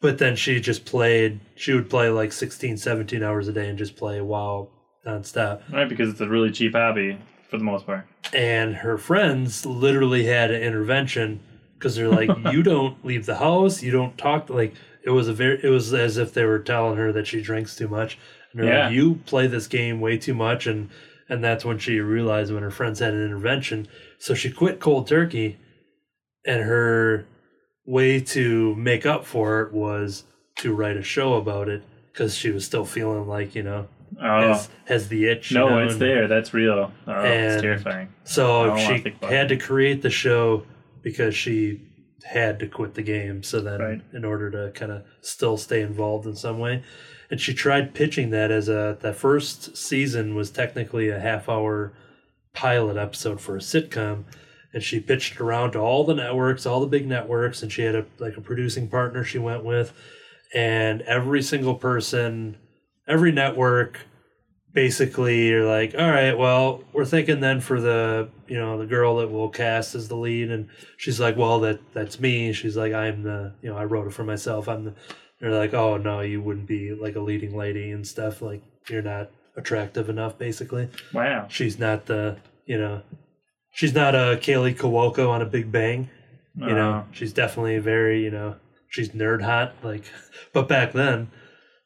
But then she just played, she would play like 16, 17 hours a day and just play WoW nonstop. right, because it's a really cheap hobby for the most part. and her friends literally had an intervention because they're like you don't leave the house you don't talk like it was a very it was as if they were telling her that she drinks too much and they're Yeah. like you play this game way too much and and that's when she realized when her friends had an intervention so she quit cold turkey and her way to make up for it was to write a show about it because she was still feeling like you know Oh, has has the itch. no, know, it's and- there. That's real. Oh, it's terrifying. So she had to create the show because she had to quit the game. So then, Right. in order to kind of still stay involved in some way, and she tried pitching that as a the first season was technically a half hour pilot episode for a sitcom. And she pitched it around to all the networks, all the big networks, and she had a like a producing partner she went with, and every single person, every network basically you're like all right well we're thinking then for the you know the girl that will cast as the lead. And she's like well that that's me. She's like i'm the you know i wrote it for myself. I'm the they're like oh no you wouldn't be like a leading lady and stuff like you're not attractive enough basically. Wow. she's not the you know she's not a Kaley Cuoco on a big bang you know? She's definitely very you know she's nerd hot like but back then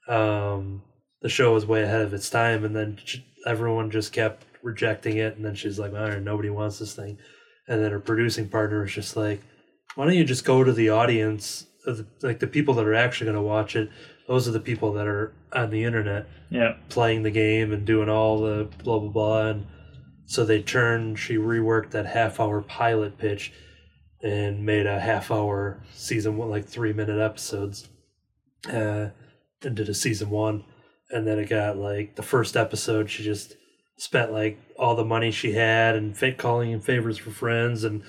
um the show was way ahead of its time and then j- everyone just kept rejecting it and then she's like all right nobody wants this thing and then her producing partner was just like why don't you just go to the audience like the people that are actually going to watch it those are the people that are on the internet yeah. playing the game and doing all the blah blah blah and so they turned she reworked that half hour pilot pitch and made a half hour season one like three minute episodes uh and did a season one and then it got like the first episode she just spent like all the money she had and fa- calling in favors for friends and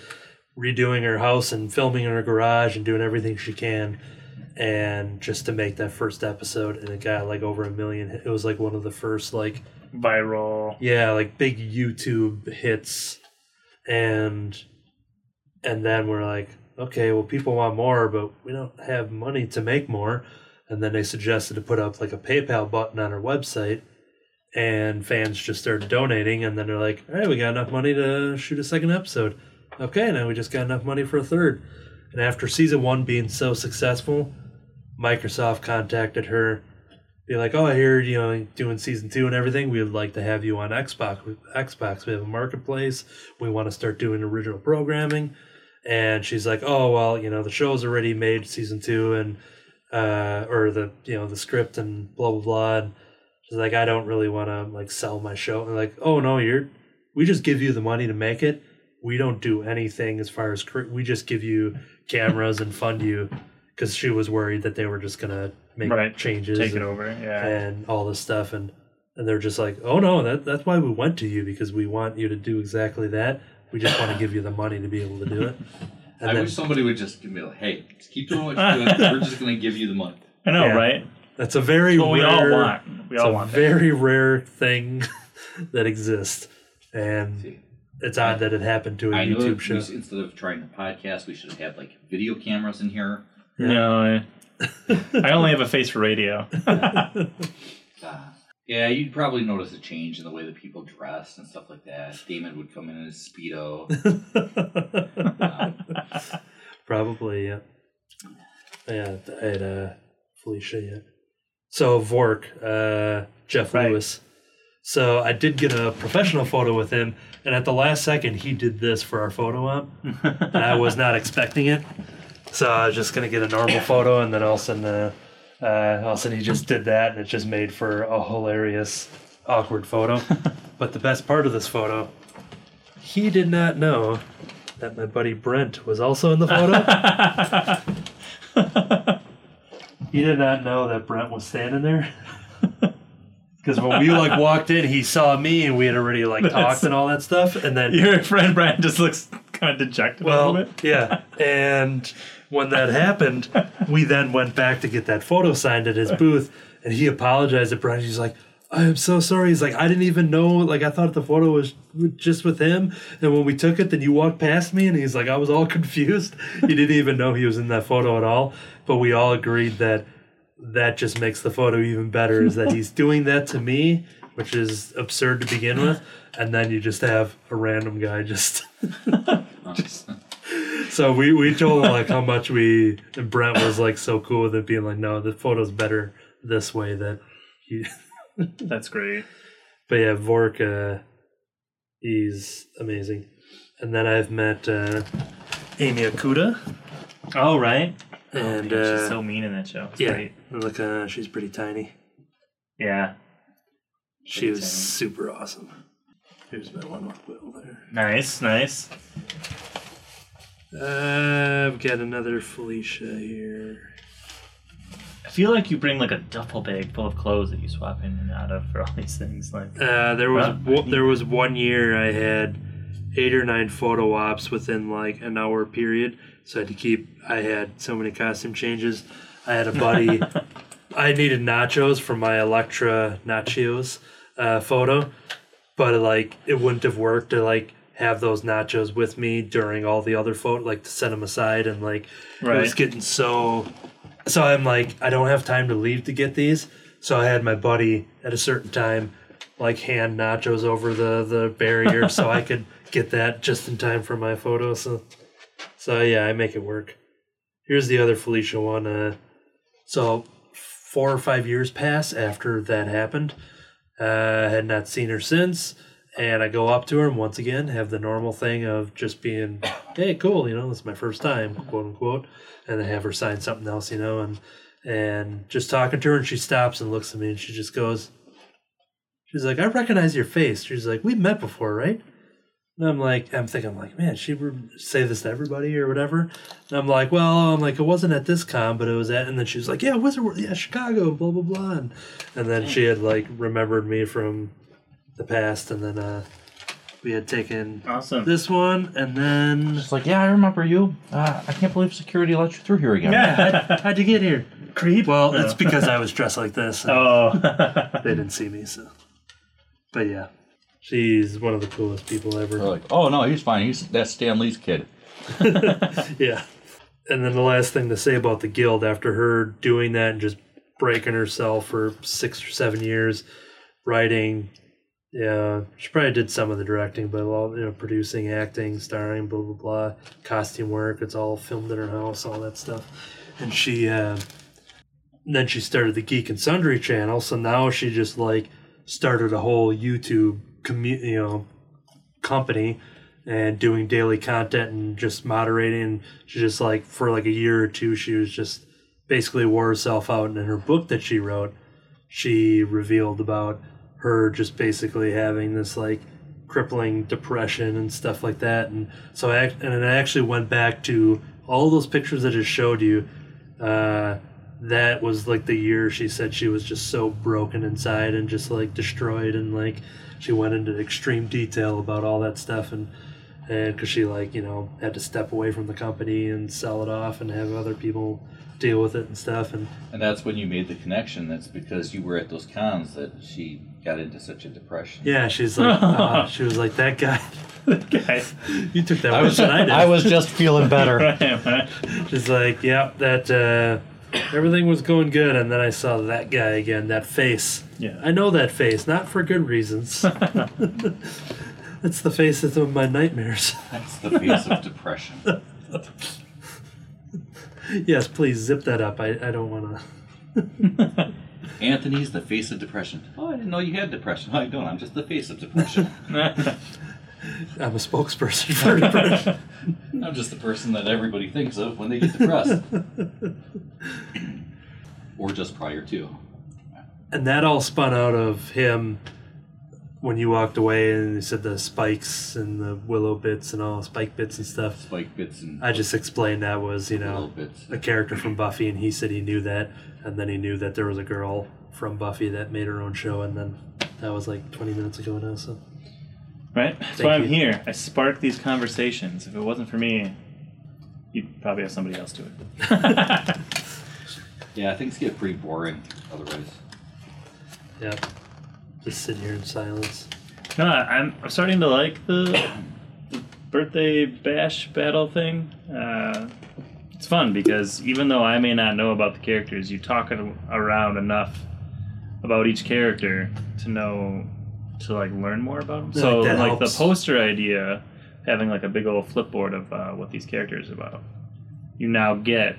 redoing her house and filming in her garage and doing everything she can. And just to make that first episode and it got like over a million it was like one of the first like Viral. yeah like big youtube hits. And and then we're like okay well people want more but we don't have money to make more. And then they suggested to put up like a paypal button on our website. And fans just started donating. And then they're like all right we got enough money to shoot a second episode okay now we just got enough money for a third and after season one being so successful microsoft contacted her be like, oh, I hear you know doing season two and everything. We would like to have you on Xbox. Xbox. We have a marketplace. We want to start doing original programming. And she's like, oh well, you know the show's already made season two and uh, or the you know the script and blah blah blah. And she's like, I don't really want to like sell my show. And like, oh no, you're we just give you the money to make it. We don't do anything as far as cre- we just give you cameras and fund you because she was worried that they were just gonna make Right. changes Take it and- over. Yeah. and all this stuff and and they're just like oh no that that's why we went to you because we want you to do exactly that we just want to give you the money to be able to do it and I then wish somebody would just give me like, hey, just keep doing what you're doing. We're just gonna give you the money. I know, Yeah. right? that's a very What we rare all want. We it's all a want that. very rare thing that exists and See, it's odd that it happened to a I know youtube show we, instead of trying to podcast, we should have had like video cameras in here. No, I, I only have a face for radio. Uh, yeah, you'd probably notice a change in the way that people dressed and stuff like that. Damon would come in in his speedo. Probably, yeah. Yeah, I had uh, Felicia yet. So Vork, uh, Jeff Right. Lewis. So I did get a professional photo with him, and at the last second, he did this for our photo op, and I was not expecting it. So I was just gonna get a normal photo, and then all of a sudden, uh, uh, all of a sudden, he just did that, and it just made for a hilarious, awkward photo. but the best part of this photo, he did not know that my buddy Brent was also in the photo. he did not know that Brent was standing there. Because when we like walked in, he saw me, and we had already like talked and all that stuff. And then, Your friend Brian just looks kind of dejected a well, little bit. yeah. And when that happened, we then went back to get that photo signed at his booth, and he apologized to Brent. He's like, I am so sorry. He's like, I didn't even know. Like, I thought the photo was just with him. And when we took it, then you walked past me, and he's like, I was all confused. He didn't even know he was in that photo at all. But we all agreed that that just makes the photo even better. Is that he's doing that to me, which is absurd to begin with, and then you just have a random guy just. So we, we told him like how much we and Brent was like so cool with it being like no the photo's better this way that he That's great. but yeah Vork uh, he's amazing and then I've met uh, Amy Okuda Oh, right. And Man, uh, she's so mean in that show. It's yeah, great. Look, uh, she's pretty tiny. Yeah. She Pretty was tiny. super awesome. Here's my one with Will there. Nice, nice. Uh, I've got another Felicia here. I feel like you bring like a duffel bag full of clothes that you swap in and out of for all these things. Like, Uh, there was Huh? wo- there was one year I had eight or nine photo ops within like an hour period, so I had to keep. I had so many costume changes. I had a buddy. I needed nachos for my Elektra Natchios uh, photo, but like it wouldn't have worked to like have those nachos with me during all the other photo, like to set them aside and like it was getting so. So I'm like, I don't have time to leave to get these. So I had my buddy at a certain time, like hand nachos over the the barrier, so I could get that just in time for my photo. So, so yeah, I make it work. Here's the other Felicia one. Uh, so four or five years pass after that happened. Uh, I had not seen her since, and I go up to her and once again have the normal thing of just being, "Hey, cool, you know, this is my first time, quote unquote," and then have her sign something else, you know, and and just talking to her, and she stops and looks at me, and she just goes, "She's like, I recognize your face." She's like, "We've met before, right?" And I'm like, I'm thinking, I'm like, man, she would say this to everybody or whatever. And I'm like, well, I'm like, it wasn't at this con, but it was at, and then she was like, yeah, Wizard World, yeah, Chicago, blah, blah, blah. And, and then she had like remembered me from the past. And then uh, we had taken awesome. this one. And then, It's like, yeah, I remember you. Uh, I can't believe security let you through here again. yeah, how'd you get here? Creep. Well, it's because I was dressed like this. oh. They didn't see me, so. But yeah, she's one of the coolest people ever. They're like, oh no, he's fine. He's that's Stan Lee's kid. Yeah. And then the last thing to say about the guild after her doing that and just breaking herself for six or seven years, writing, yeah, she probably did some of the directing, but a lot, you know, producing, acting, starring, blah blah blah, costume work. It's all filmed in her house, all that stuff. And she, uh, then she started the Geek and Sundry channel. So now she just like started a whole YouTube commu- you know, company and doing daily content and just moderating. She just like for like a year or two, she was just basically wore herself out. And in her book that she wrote, she revealed about her just basically having this like crippling depression and stuff like that. And so, I, and I actually went back to all those pictures that I just showed you. Uh, that was like the year she said she was just so broken inside and just like destroyed and like she went into extreme detail about all that stuff and and because she like you know had to step away from the company and sell it off and have other people deal with it and stuff and And that's when you made the connection. That's because you were at those cons that she got into such a depression. yeah she's like uh, she was like that guy Guys. you took that I worse was than I did I was just feeling better. Right. She's like, yeah, that uh, everything was going good, and then I saw that guy again, that face. Yeah. I know that face, not for good reasons. it's the face of my nightmares. That's the face of depression. yes, please zip that up. I, I don't want to. Anthony's the face of depression. Oh, I didn't know you had depression. No, I don't. I'm just the face of depression. I'm a spokesperson for depression. I'm just the person that everybody thinks of when they get depressed. or just prior to. and that all spun out of him when you walked away and he said the spikes and the willow bits and all spike bits and stuff. Spike bits and I just explained that was, you know, bits. a character from Buffy, and he said he knew that, and then he knew that there was a girl from Buffy that made her own show, and then that was like 20 minutes ago now. So Right? That's Thank why I'm you. here. I spark these conversations. If it wasn't for me, you'd probably have somebody else do it. Yeah, things get pretty boring otherwise. Yep. just sit here in silence. No, I'm, I'm starting to like the, the birthday bash battle thing. Uh, it's fun because even though I may not know about the characters, you talk around enough about each character to know to like learn more about them. So like, like the poster idea, having like a big old flipboard of uh, what these characters are about, you now get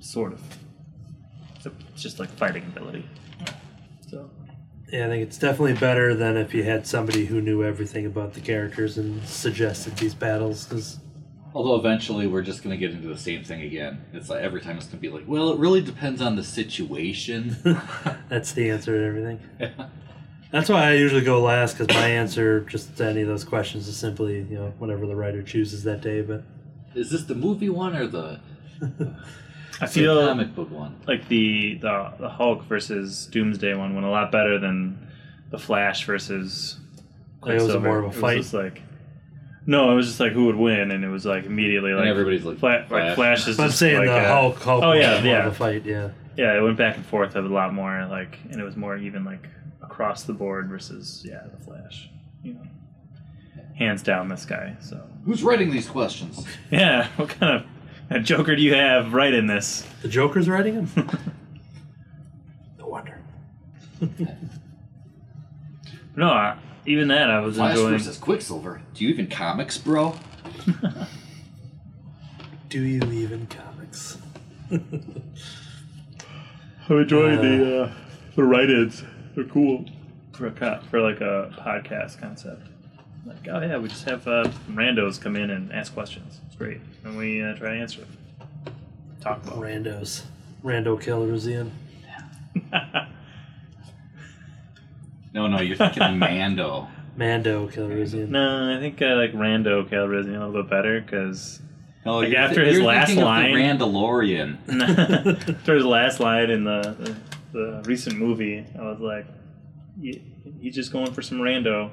sort of. It's, it's just like fighting ability. So Yeah, I think it's definitely better than if you had somebody who knew everything about the characters and suggested these battles, because Although eventually we're just going to get into the same thing again. It's like every time it's going to be like, well, it really depends on the situation. That's the answer to everything. That's why I usually go last because my answer just to any of those questions is simply you know whatever the writer chooses that day. But Is this the movie one or the, I the feel comic book one? like the, the the Hulk versus Doomsday one went a lot better than the Flash versus Like, it was Quicksilver. more of a fight. It was fight? like no, it was just like who would win, and it was like immediately like and everybody's like, Fla- Flash. like Flash is I'm just saying like the a- Hulk, Hulk Oh, was yeah, more yeah. of a fight. Yeah, Yeah, it went back and forth a lot more like, and it was more even like across the board versus yeah the Flash. You know, hands down this guy. So Who's writing these questions? yeah, what kind of a Joker do you have right in this? the Joker's writing him. no wonder. No, I, even that I was Flash enjoying. versus Quicksilver. Do you even comics, bro? Do you even comics? I'm enjoying the uh, the write-ins. They're cool for a co- for like a podcast concept. Like, oh yeah, we just have uh, randos come in and ask questions. It's great, and we uh, try to answer them. Talk about. it. Randos, Rando Calrissian. No, no, you're thinking Mando. Mando Calrissian. no, I think I like Rando Calrissian a little bit better because No, Like, you're after thi- his you're last thinking of line- the Randalorian. after his last line in the, the the recent movie, I was like, he, he's just going for some rando.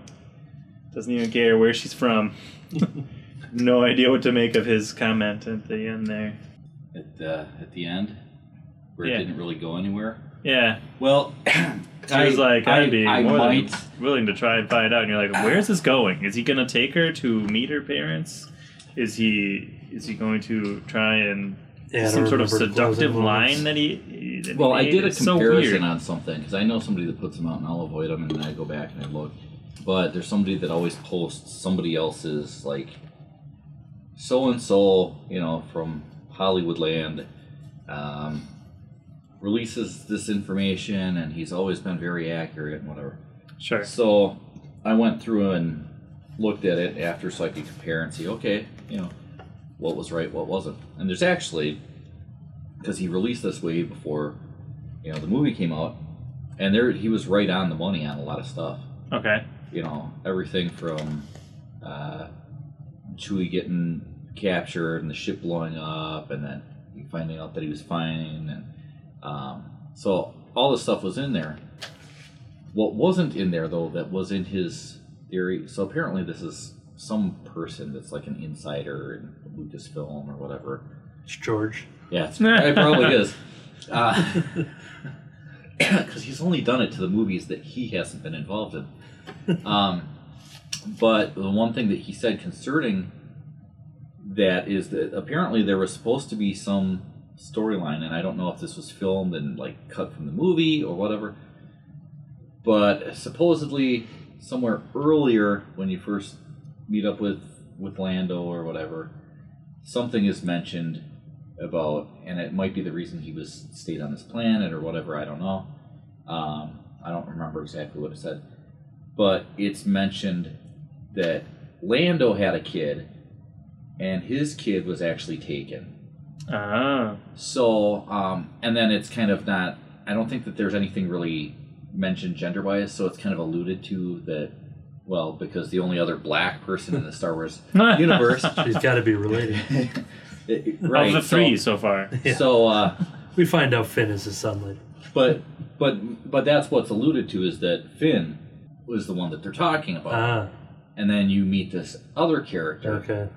Doesn't even care where she's from. no idea what to make of his comment at the end there. At the at the end, where Yeah. it didn't really go anywhere. Yeah, Well, she was like, I'd be I more might. than willing to try and find out. And you're like, where's this going? Is he gonna take her to meet her parents? Is he is he going to try and Yeah, some sort of remember the seductive moments. line that he? That he Well, I did a It's so comparison weird. on something because I know somebody that puts them out, and I'll avoid them, and then I go back and I look. But there's somebody that always posts somebody else's like so and so, you know, from Hollywood land, um, releases this information, and he's always been very accurate and whatever. Sure. So I went through and looked at it after so I could compare and see, okay, you know, what was right, what wasn't. And there's actually, because he released this way before, you know, the movie came out, and there he was right on the money on a lot of stuff. Okay. You know, everything from uh, Chewie getting captured and the ship blowing up, and then finding out that he was fine, and um, so all this stuff was in there. What wasn't in there though, that was in his theory. So apparently, this is some person that's like an insider in Lucasfilm or whatever. It's George. Yeah, it probably is. Because he's only done it to the movies that he hasn't been involved in. Um, but the one thing that he said concerning that is that apparently there was supposed to be some storyline, and I don't know if this was filmed and like cut from the movie or whatever. But supposedly, somewhere earlier when you first meet up with with Lando or whatever, something is mentioned about, and it might be the reason he was stayed on this planet or whatever. I don't know. Um, I don't remember exactly what it said, but it's mentioned that Lando had a kid, and his kid was actually taken. Ah. So, um, and then it's kind of not. I don't think that there's anything really mentioned gender wise, so it's kind of alluded to that. Well, because the only other black person in the Star Wars universe, She's got to be related. it- right? of the three So, so far. Yeah. so uh, we find out Finn is his son later. but but but that's what's alluded to is that Finn was the one that they're talking about, Ah, and then you meet this other character, okay.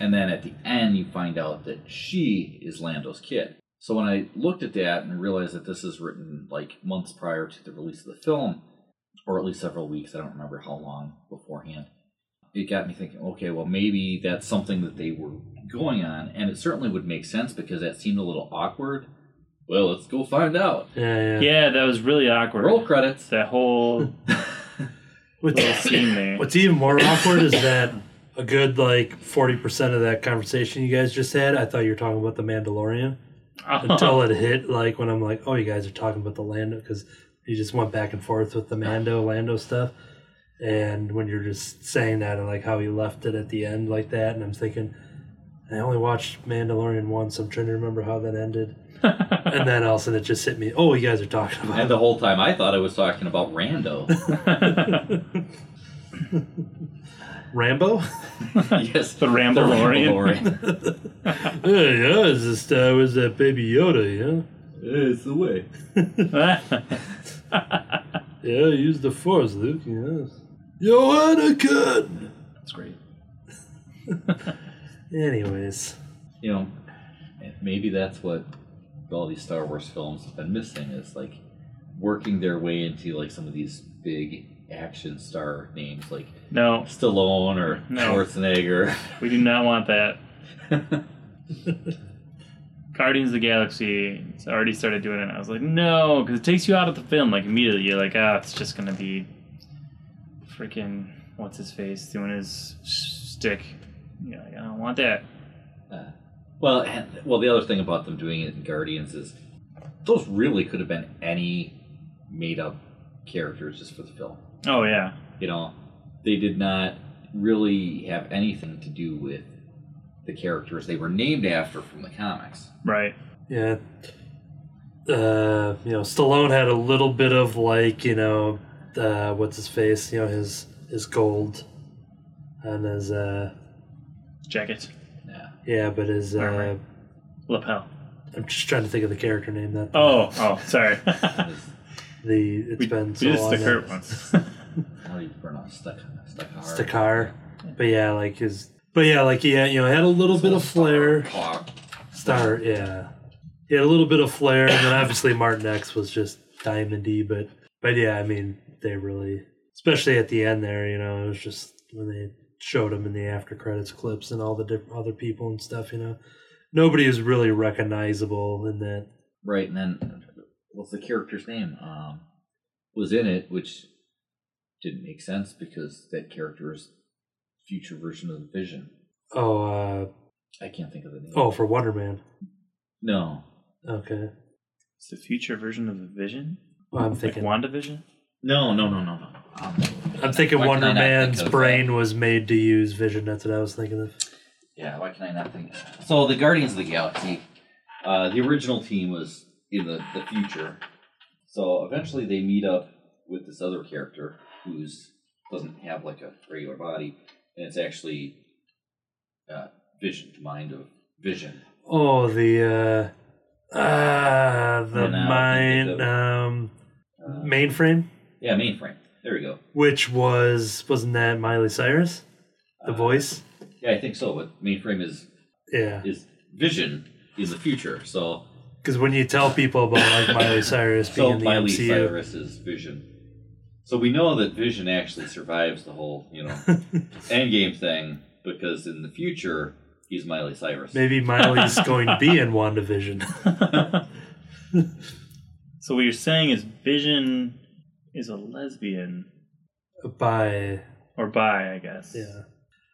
and then at the end you find out that she is Lando's kid. So when I looked at that and realized that this is written like months prior to the release of the film, or at least several weeks, I don't remember how long beforehand, it got me thinking, okay, well maybe that's something that they were going on, and it certainly would make sense because that seemed a little awkward. Well, let's go find out. Yeah, yeah. Yeah, that was really awkward. Roll credits. That whole What- little scene there. What's even more awkward is that a good like forty percent of that conversation you guys just had, I thought you were talking about the Mandalorian uh-huh. until it hit like when I'm like, oh, you guys are talking about the Lando because you just went back and forth with the Mando Lando stuff, and when you're just saying that and like how he left it at the end like that, and I'm thinking, I only watched Mandalorian once. I'm trying to remember how that ended. and then all of a sudden it just hit me. Oh, you guys are talking about. And the whole time I thought I was talking about Rando. Rambo? yes, The Rambalorian. Rambalorian. yeah, yeah, it's just uh, was that Baby Yoda, yeah. it's the way. Yeah, use the Force, Luke. Yes. Yo, Anakin. That's great. Anyways, You know, maybe that's what all these Star Wars films have been missing is like working their way into like some of these big action star names like no, Stallone or No. Schwarzenegger. we do not want that. Guardians of the Galaxy it's already started doing it. and I was like, no, because it takes you out of the film like immediately. You're like, ah, it's just gonna be freaking what's his face doing his stick. Yeah, like, I don't want that. Uh, well, and, well, the other thing about them doing it in Guardians is those really could have been any made-up characters just for the film. Oh yeah, You know, they did not really have anything to do with the characters they were named after from the comics. right. yeah. Uh, you know, Stallone had a little bit of like, you know, uh, what's his face? You know, his his gold and his uh, Jacket, Yeah. yeah, but his uh, lapel. I'm just trying to think of the character name. That Oh, oh, sorry. the it's we been we so did long. stick that- hurt once. How do you pronounce stuck? Stuck Stakar. But yeah, like his. But yeah, like he had, you know had a little bit of flair. Star, yeah, he had a little bit of flair, and then obviously Martinex was just diamondy. But but yeah, I mean they really, especially at the end there, you know, it was just when they showed him in the after credits clips and all the different other people and stuff. You know, nobody is really recognizable in that. Right, and then what's the character's name? Um, was in it, which didn't make sense because that character is future version of the Vision. Oh, uh, I can't think of the name. oh, for Wonder Man. no, Okay, it's the future version of the Vision, well, I'm like thinking. WandaVision. No, no, no, no, no. Um, I'm thinking Why can Wonder I not think Man's of, uh, brain was made to use Vision. That's what I was thinking of. Yeah, why can I not think? So the Guardians of the Galaxy, uh, the original team was in the, the future. So eventually they meet up with this other character who's doesn't have like a regular body, and it's actually uh, Vision, mind of Vision. Oh, the uh, uh the now I can mind of- um Uh, mainframe, yeah, mainframe. There we go. which was wasn't that Miley Cyrus, the Uh, voice? Yeah, I think so. But mainframe is Yeah, is Vision is the future. So because when you tell people about like Miley Cyrus being so in the Miley MCU, Cyrus is Vision. So we know that Vision actually survives the whole, you know, Endgame thing because in the future he's Miley Cyrus. maybe Miley's going to be in WandaVision. So what you're saying is Vision is a lesbian By or bi, I guess. yeah,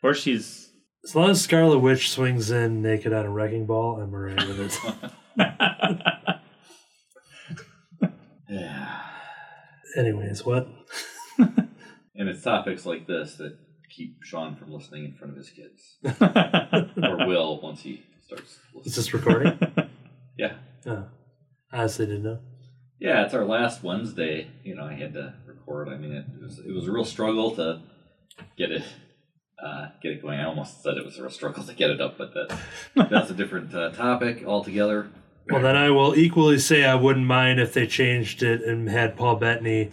Or she's as long as Scarlet Witch swings in naked on a wrecking ball, I'm alright with it. Yeah. Anyways, what? And it's topics like this that keep Sean from listening in front of his kids, or will once he starts Is listening. this recording? Yeah, oh, honestly, didn't know. Yeah. It's our last Wednesday. You know, I had to record. I mean, it, it was it was a real struggle to get it uh, get it going. I almost said it was a real struggle to get it up, but that that's a different uh, topic altogether. Well, then I will equally say I wouldn't mind if they changed it and had Paul Bettany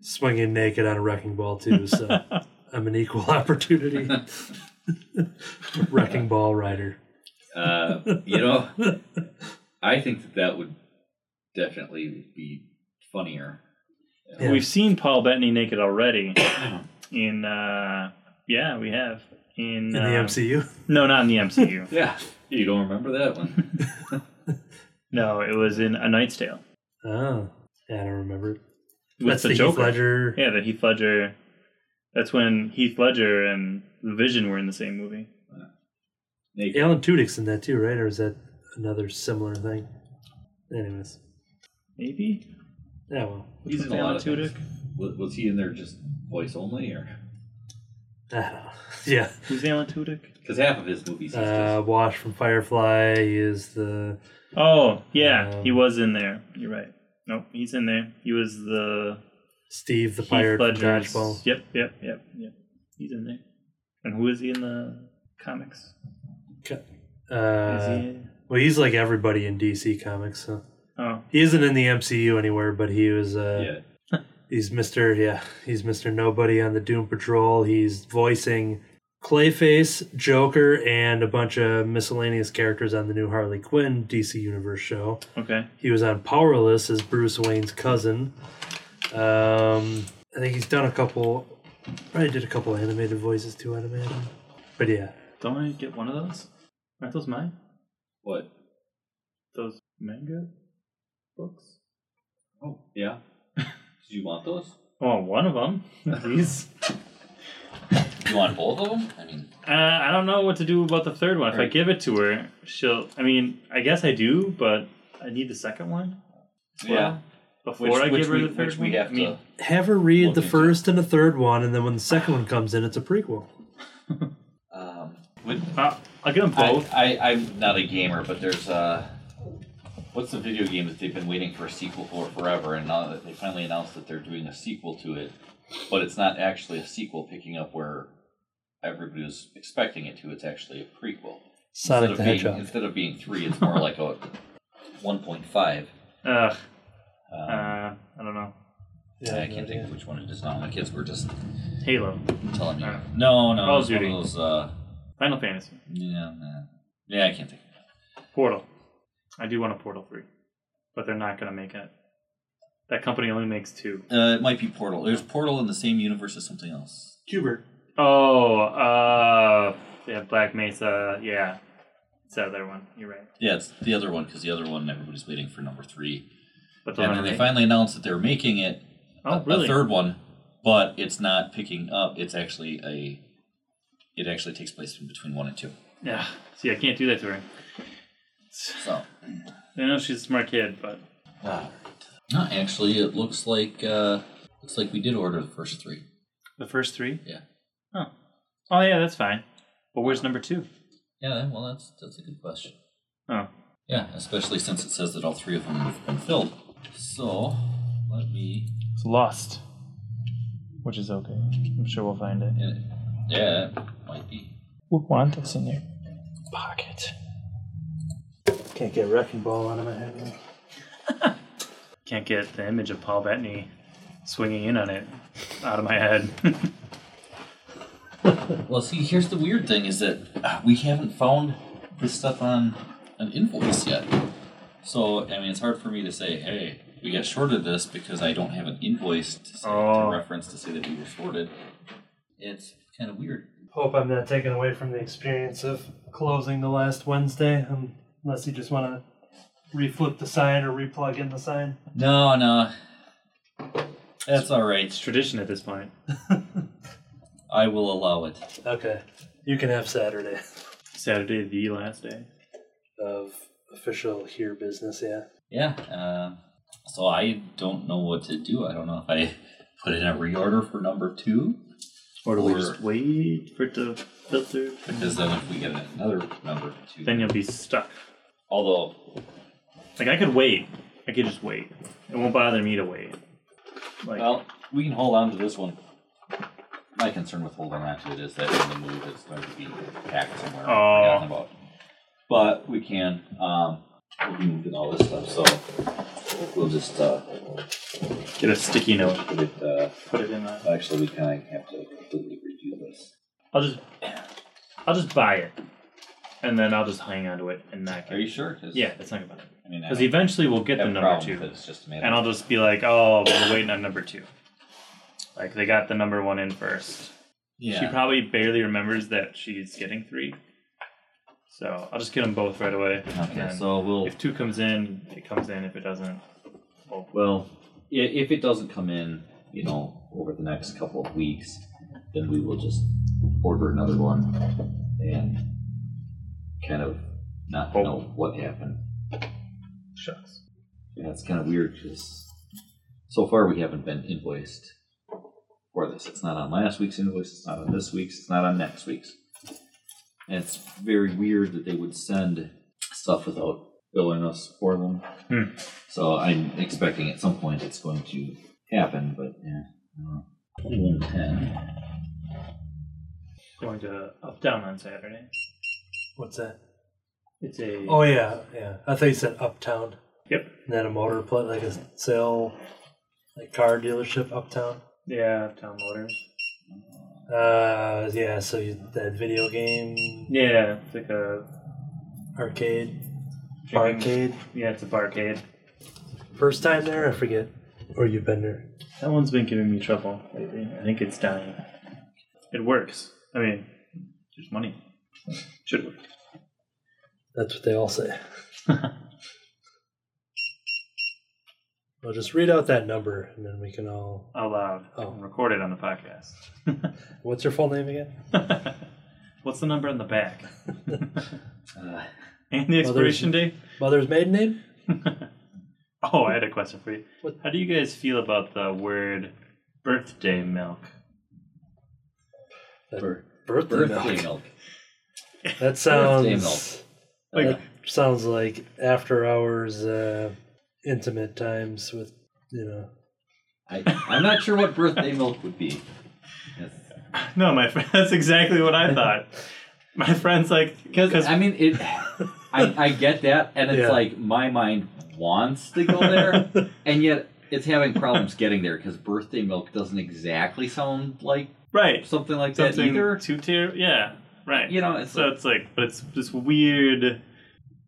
swinging naked on a wrecking ball too. So I'm an equal opportunity wrecking ball rider. Uh, you know, I think that that would definitely be funnier. Yeah. We've seen Paul Bettany naked already in uh yeah, we have. In, In the uh, MCU, No, not in the MCU. Yeah, you don't remember that one? no, it was in A Knight's Tale. oh, yeah, I don't remember. With That's the, the Heath Ledger. Yeah, the Heath Ledger. That's when Heath Ledger and the Vision were in the same movie. Naked. Alan Tudyk's in that too, right? Or is that another similar thing? Anyways, Maybe yeah, well, he's in in a lot of things. Was, was he in there just voice only, or I don't know. Yeah. Who's Alan Tudyk? Because half of his movies, he's Uh, just Wash from Firefly. He is the Oh, yeah, Um, he was in there. You're right. Nope, he's in there. He was the Steve the Heath pirate from Ledger's- Dodgeball. Yep, yep, yep, yep. He's in there. And who is he in the comics? Is Uh, he? well, he's like everybody in DC Comics. So. Oh, He isn't in the MCU anywhere, but he was. Uh, yeah. He's Mister. Yeah, he's Mister Nobody on the Doom Patrol. He's voicing Clayface, Joker, and a bunch of miscellaneous characters on the new Harley Quinn DC Universe show. okay. He was on Powerless as Bruce Wayne's cousin. Um, I think he's done a couple. Probably did a couple animated voices too. I'd imagine. But yeah, Don't I get one of those? Aren't those mine? What? Those manga books? Oh, yeah. Did you want those? Oh, one of them. These. You want both of them? I mean, Uh, I don't know what to do about the third one. If I Right. give it to her, she'll. I mean, I guess I do, but I need the second one. as well yeah. Before Which, I which give her we, the third which one. we have I mean, to. have her read Look the into. first and the third one, and then when the second one comes in, it's a prequel. Um, would, uh, I'll get them both. I, I, I'm not a gamer, but there's uh, what's the video game that they've been waiting for a sequel for forever, and now that they finally announced that they're doing a sequel to it, but it's not actually a sequel picking up where everybody was expecting it to. It's actually a prequel. Sonic instead the of being, Hedgehog. Instead of being three, it's more like a 1.5. Ugh. Um, Uh, I don't know. Yeah, I can't think of which one it is now. My kids were just Halo. telling me. Uh, No, no, Call of it's one of Duty. those. Uh, Final Fantasy. yeah, nah. yeah, I can't think. Portal. I do want a Portal 3. But they're not going to make it. That company only makes two. Uh, it might be Portal. There's Portal in the same universe as something else. Cubert. Oh, uh, yeah, Black Mesa. Yeah. It's the other one. You're right. Yeah, it's the other one because the other one everybody's waiting for number three, But those and then they right. finally announced that they're making it Oh, a, really? a third one, but it's not picking up. It's actually a. It actually takes place in between one and two. Yeah. See, I can't do that to her. So. I know she's a smart kid, but No, actually, it looks like uh, looks like we did order the first three. the first three? Yeah. Oh. Oh, yeah, that's fine. But where's number two? Yeah, well, that's that's a good question. Oh. Yeah, especially since it says that all three of them have been filled. So, let me. It's lost. Which is okay. I'm sure we'll find it. and Yeah, it might be. We'll want this in your pocket. Can't get wrecking ball out of my head. Can't get the image of Paul Bettany swinging in on it out of my head. Well, see, here's the weird thing: is that uh, we haven't found this stuff on an invoice yet. So, I mean, it's hard for me to say, "Hey, we got shorted this," because I don't have an invoice to, say, Oh. to reference to say that we were shorted. It's kind of weird. Hope I'm not taken away from the experience of closing the last Wednesday, um, unless you just want to reflip the sign or replug in the sign. No, no, that's all right. it's tradition at this point. I will allow it. Okay, you can have Saturday Saturday, the last day. of official here business. Yeah. Yeah. Uh, so I don't know what to do. I don't know if I put in a reorder for number two, Or do we Or- just wait for it to filter? because then if we get another number two, Then you'll be stuck. Although Like, I could wait. I could just wait. It won't bother me to wait. Like, Well, we can hold on to this one. My concern with holding on to it is that in the move it's going to be packed somewhere. Oh. forgotten about. But we can. Um, we'll be moving all this stuff, so we'll just uh, get a sticky note. put it. Uh, Put it in the. actually, we kind of have to completely redo this. I'll just. I'll just buy it, and then I'll just hang on to it and not get. Are you sure? 'Cause, Yeah, it's not gonna bother. I mean, I Because don't eventually we'll get have the a number problem two, It's just a and I'll just be like, oh, we're waiting on number two. Like they got the number one in first. yeah. She probably barely remembers that she's getting three. So I'll just get them both right away. and okay, then so we'll. if two comes in, it comes in. If it doesn't, Well, i- if it doesn't come in, you know, over the next couple of weeks, then we will just order another one and kind of not Oh. know what happened. shucks. Yeah, it's kind of weird because so far we haven't been invoiced for this. It's not on last week's invoice. It's not on this week's. It's not on next week's. And it's very weird that they would send stuff without billing us for them. Hmm. So I'm expecting at some point it's going to happen, but yeah. uh, 21 to 10. Going to Uptown on Saturday. What's that? It's a Oh yeah, yeah. I thought you said uptown. Yep. And then a motor plant, like a sale, like car dealership uptown. yeah Uptown Motors. Uh, yeah. So you, that video game Yeah, it's like a arcade, drinking- arcade. Yeah, it's a barcade. First time there, I forget. Or you've been there. That one's been giving me trouble lately. I think it's dying. It works. I mean, there's money. Should work. That's what they all say. I'll just read out that number, and then we can all. Out loud. Oh. And record it on the podcast. What's your full name again? What's the number on the back? Uh, And the expiration date? Mother's maiden name? oh, I had a question for you. What? How do you guys feel about the word birthday milk? bir- Birthday, birthday milk. milk. That sounds. Like, that sounds like after hours, uh, intimate times with you know. I, I'm not sure what birthday milk would be. Yes. no, my friend, that's exactly what I thought. My friend's like, Because I mean, it. I, I get that, and it's Yeah. like my mind wants to go there, and yet it's having problems getting there because birthday milk doesn't exactly sound like right, something like that either. two tier, yeah, right. You know, it's So it's like, but it's this weird.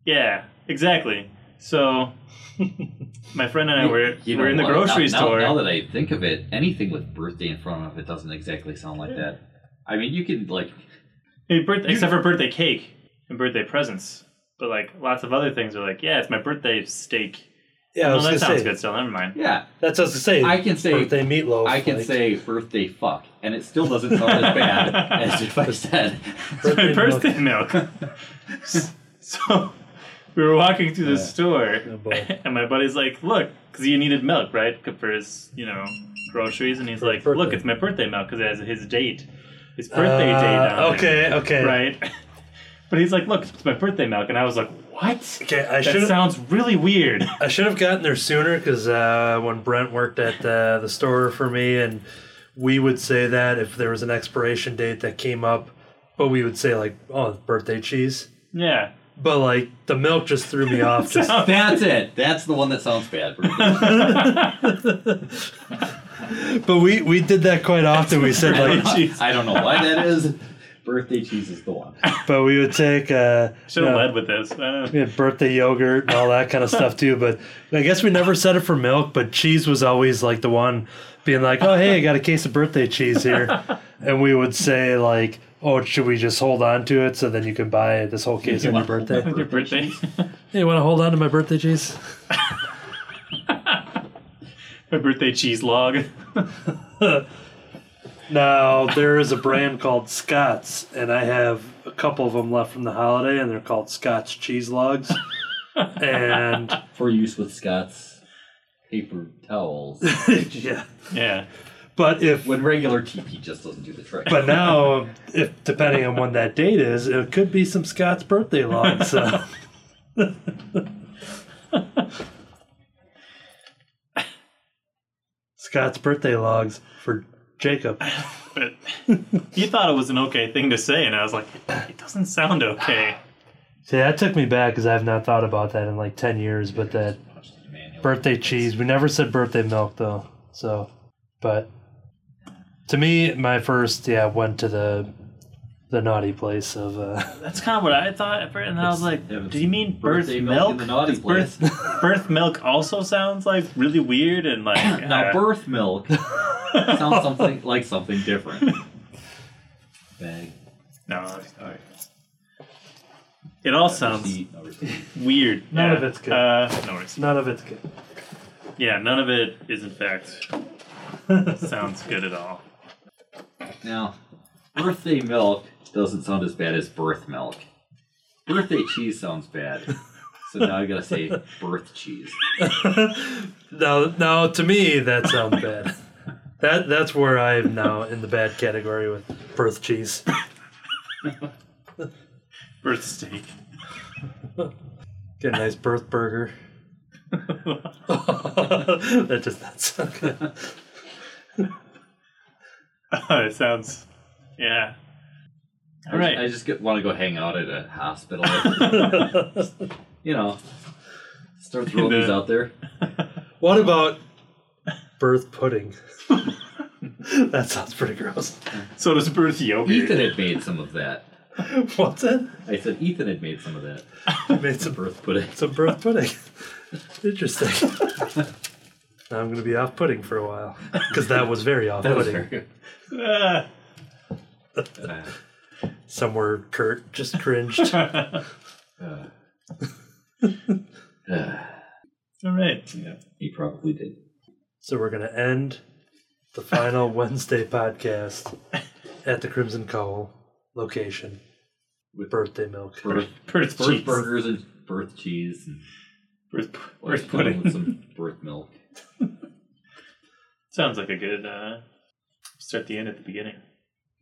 Yeah, exactly. So, my friend and I were You we're know in the grocery now, store. Now, now that I think of it, anything with birthday in front of it doesn't exactly sound like that. I mean, you can like Hey, birthday, except for birthday cake and birthday presents. But like lots of other things are like, yeah, it's my birthday steak. Yeah, I no, was that gonna sounds say. good. Still, never mind. yeah, That's what I was gonna say. I can say birthday meatloaf. I can like, say birthday fuck, and it still doesn't sound as bad as if I said It's my Birthday birthday milk. so we were walking through the store, Oh, and my buddy's like, "Look, because he needed milk, right, for his, you know, groceries." And he's For like, his "Look, it's my birthday milk because it has his date, his birthday date on Uh, it." okay, okay, right? But he's like, "Look, it's my birthday milk," and I was like, "What?" Okay, I That sounds really weird. I should have gotten there sooner because uh, when Brent worked at uh, the store for me, and we would say that if there was an expiration date that came up, but we would say like, "Oh, birthday cheese," yeah. but like the milk just threw me off. Just that's it. That's the one that sounds bad. but we we did that quite often. We said I don't, like, know, I don't know why that is. Birthday cheese is the one. but we would take uh, Should have you know, led with this. I. We had birthday yogurt and all that kind of stuff too. But I guess we never said it for milk, but cheese was always like the one being like, oh, hey, I got a case of birthday cheese here. and we would say, like, oh, should we just hold on to it so then you can buy this whole case on your birthday? Your birthday. Hey, you want to hold on to my birthday cheese? my birthday cheese log. Now, there is a brand called Scott's, and I have a couple of them left from the holiday, and they're called Scott's cheese logs. and For use with Scott's paper towels. yeah, Yeah. but if when regular TP just doesn't do the trick. But now, if depending on when that date is, it could be some Scott's birthday logs. So Scott's birthday logs for Jacob. But he thought it was an okay thing to say, and I was like, it doesn't sound okay. See, that took me back because I've not thought about that in like ten years. But that birthday cheese, we never said birthday milk though. So, but to me, my first yeah went to the the naughty place of uh, That's kind of what I thought at first, and then I was like, Yeah, do you mean birth milk? milk in the naughty 'Cause birth, birth milk also sounds like really weird and like now, uh, birth milk sounds something like something different. Bag. No, all right. It all sounds Receipt, no receipt. weird. None yeah. of it's good. Uh, no receipt. none of it's good. Yeah, none of it is in fact sounds good at all. Now, birthday milk doesn't sound as bad as birth milk. Birthday cheese sounds bad. So now I gotta say birth cheese. now, no, to me that sounds bad. That that's where I'm now in the bad category with birth cheese. Birth steak. Get a nice birth burger. that does not sound good. it sounds. Yeah. All right. I just get, want to go hang out at a hospital. you know, start throwing these out there. What about birth pudding? that sounds pretty gross. so does birth yogurt. Ethan had made some of that. What's it? I said Ethan had made some of that Made some birth pudding. some birth pudding. Interesting. now I'm going to be off pudding for a while because that was very off That was pudding. very Ah. Uh, Somewhere Kurt just cringed. uh, uh, All right. yeah, he probably did. so we're going to end the final Wednesday podcast at the Crimson Cowl location with birthday milk. Birth, Birth birth cheese. burgers and birth cheese and Birth, like, birth pudding. with some birth milk. Sounds like a good uh, start the end at the beginning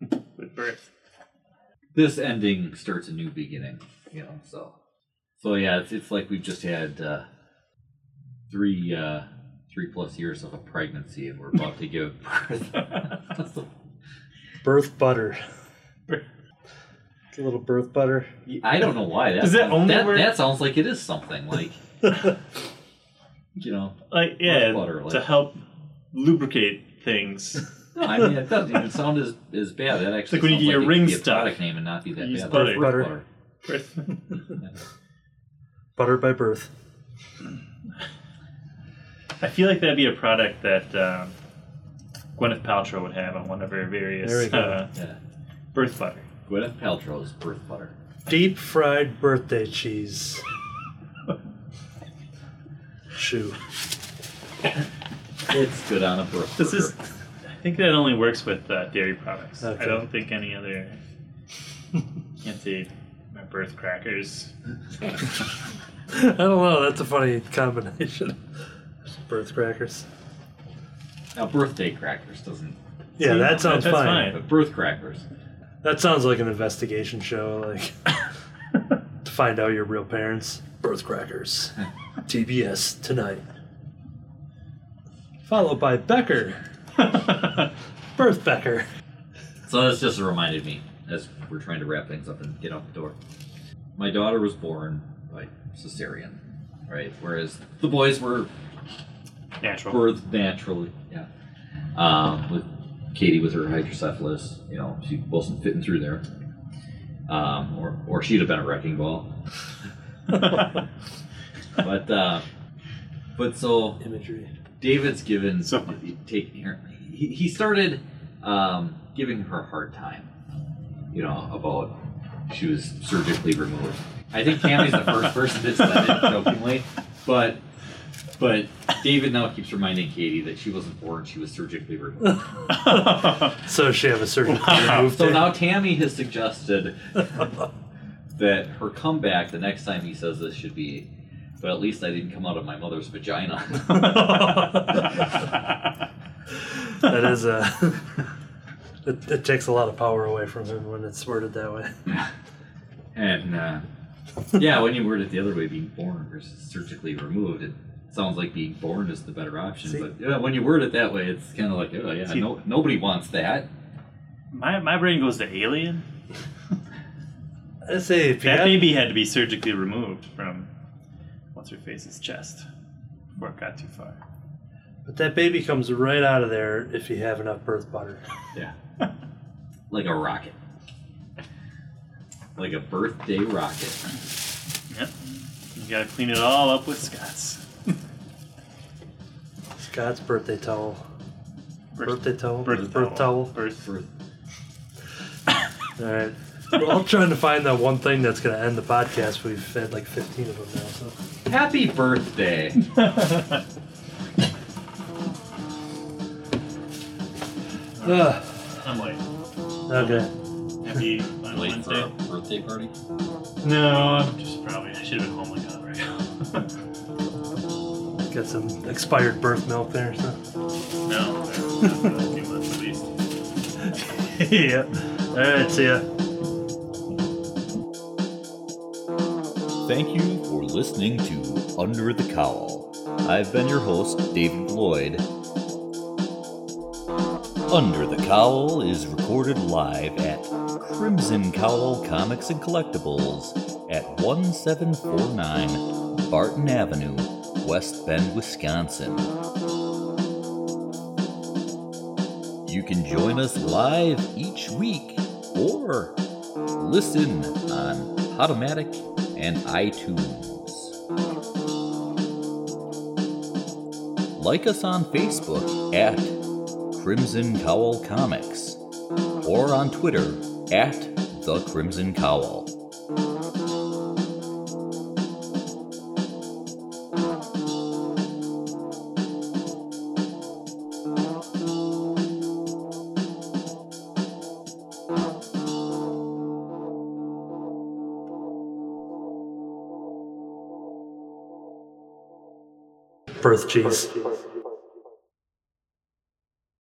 with birth. This ending starts a new beginning, you know. So, so yeah, it's, it's like we've just had uh, three uh, three plus years of a pregnancy, and we're about to give birth. Birth butter. It's a little birth butter. I don't know why. That that sounds- only that, work- that sounds like it is something like you know. Like yeah, butter, like- to help lubricate things. No, I mean it doesn't even sound as, as bad. That actually like when you sounds get your ring be a stuck. product name and not be that Use bad. butter. Birth Butter. Birth. Butter by birth. I feel like that'd be a product that um, Gwyneth Paltrow would have on one of her various There we go. uh, Yeah. birth butter. Gwyneth Paltrow's birth butter. Deep fried birthday cheese. Shoo. It's good on a birth This is. I think that only works with uh, dairy products. Okay. I don't think any other. Can't say my birth crackers. I don't know. That's a funny combination. Birth crackers. now birthday crackers doesn't. Yeah, See, that sounds that's fine. fine. But birth crackers. That sounds like an investigation show, like to find out your real parents. Birth crackers. TBS tonight. Followed by Becker. Birth Becker. So this just reminded me as we're trying to wrap things up and get out the door. My daughter was born by cesarean, right? Whereas the boys were Natural. birthed naturally. Yeah. Um, with Katie with her hydrocephalus, you know, she wasn't fitting through there. Um, or, or she'd have been a wrecking ball. But uh, but so Imagery. David's given So- taking her. He, he started um, giving her a hard time, you know, about she was surgically removed. I think Tammy's the first person that said it jokingly, but but David now keeps reminding Katie that she wasn't born; she was surgically removed. So she have a certain Wow. So now Tammy has suggested that her comeback the next time he says this should be. But at least I didn't come out of my mother's vagina. that is a. It, it takes a lot of power away from him when it's worded that way. And uh, yeah, when you word it the other way, being born versus surgically removed, it sounds like being born is the better option. See? But yeah, when you word it that way, it's kind of like, oh yeah, See- no, nobody wants that. my, my brain goes to alien. I say if That got, baby had to be surgically removed from what's her face's chest before it got too far. but that baby comes right out of there if you have enough birth butter. Yeah, like a rocket, like a birthday rocket. Yep. You gotta clean it all up with Scott's. Scott's birthday towel. birthday towel. Birth, birth towel. Birth. Birth. All right. We're all trying to find that one thing that's going to end the podcast. We've had like 15 of them now. So Happy birthday! Ugh. I'm late. okay. Happy Late for Wednesday. a birthday party. No, I'm just probably I should have been home like that right now. Got some expired birth milk there. So no. for a few months at least. yeah. All right. See ya. Thank you for listening to Under the Cowl. I've been your host, David Lloyd. Under the Cowl is recorded live at Crimson Cowl Comics and Collectibles at 1749 Barton Avenue, West Bend, Wisconsin. You can join us live each week or listen on Podomatic and iTunes. Like us on Facebook at Crimson Cowl Comics or on Twitter at The Crimson Cowl. Birth cheese.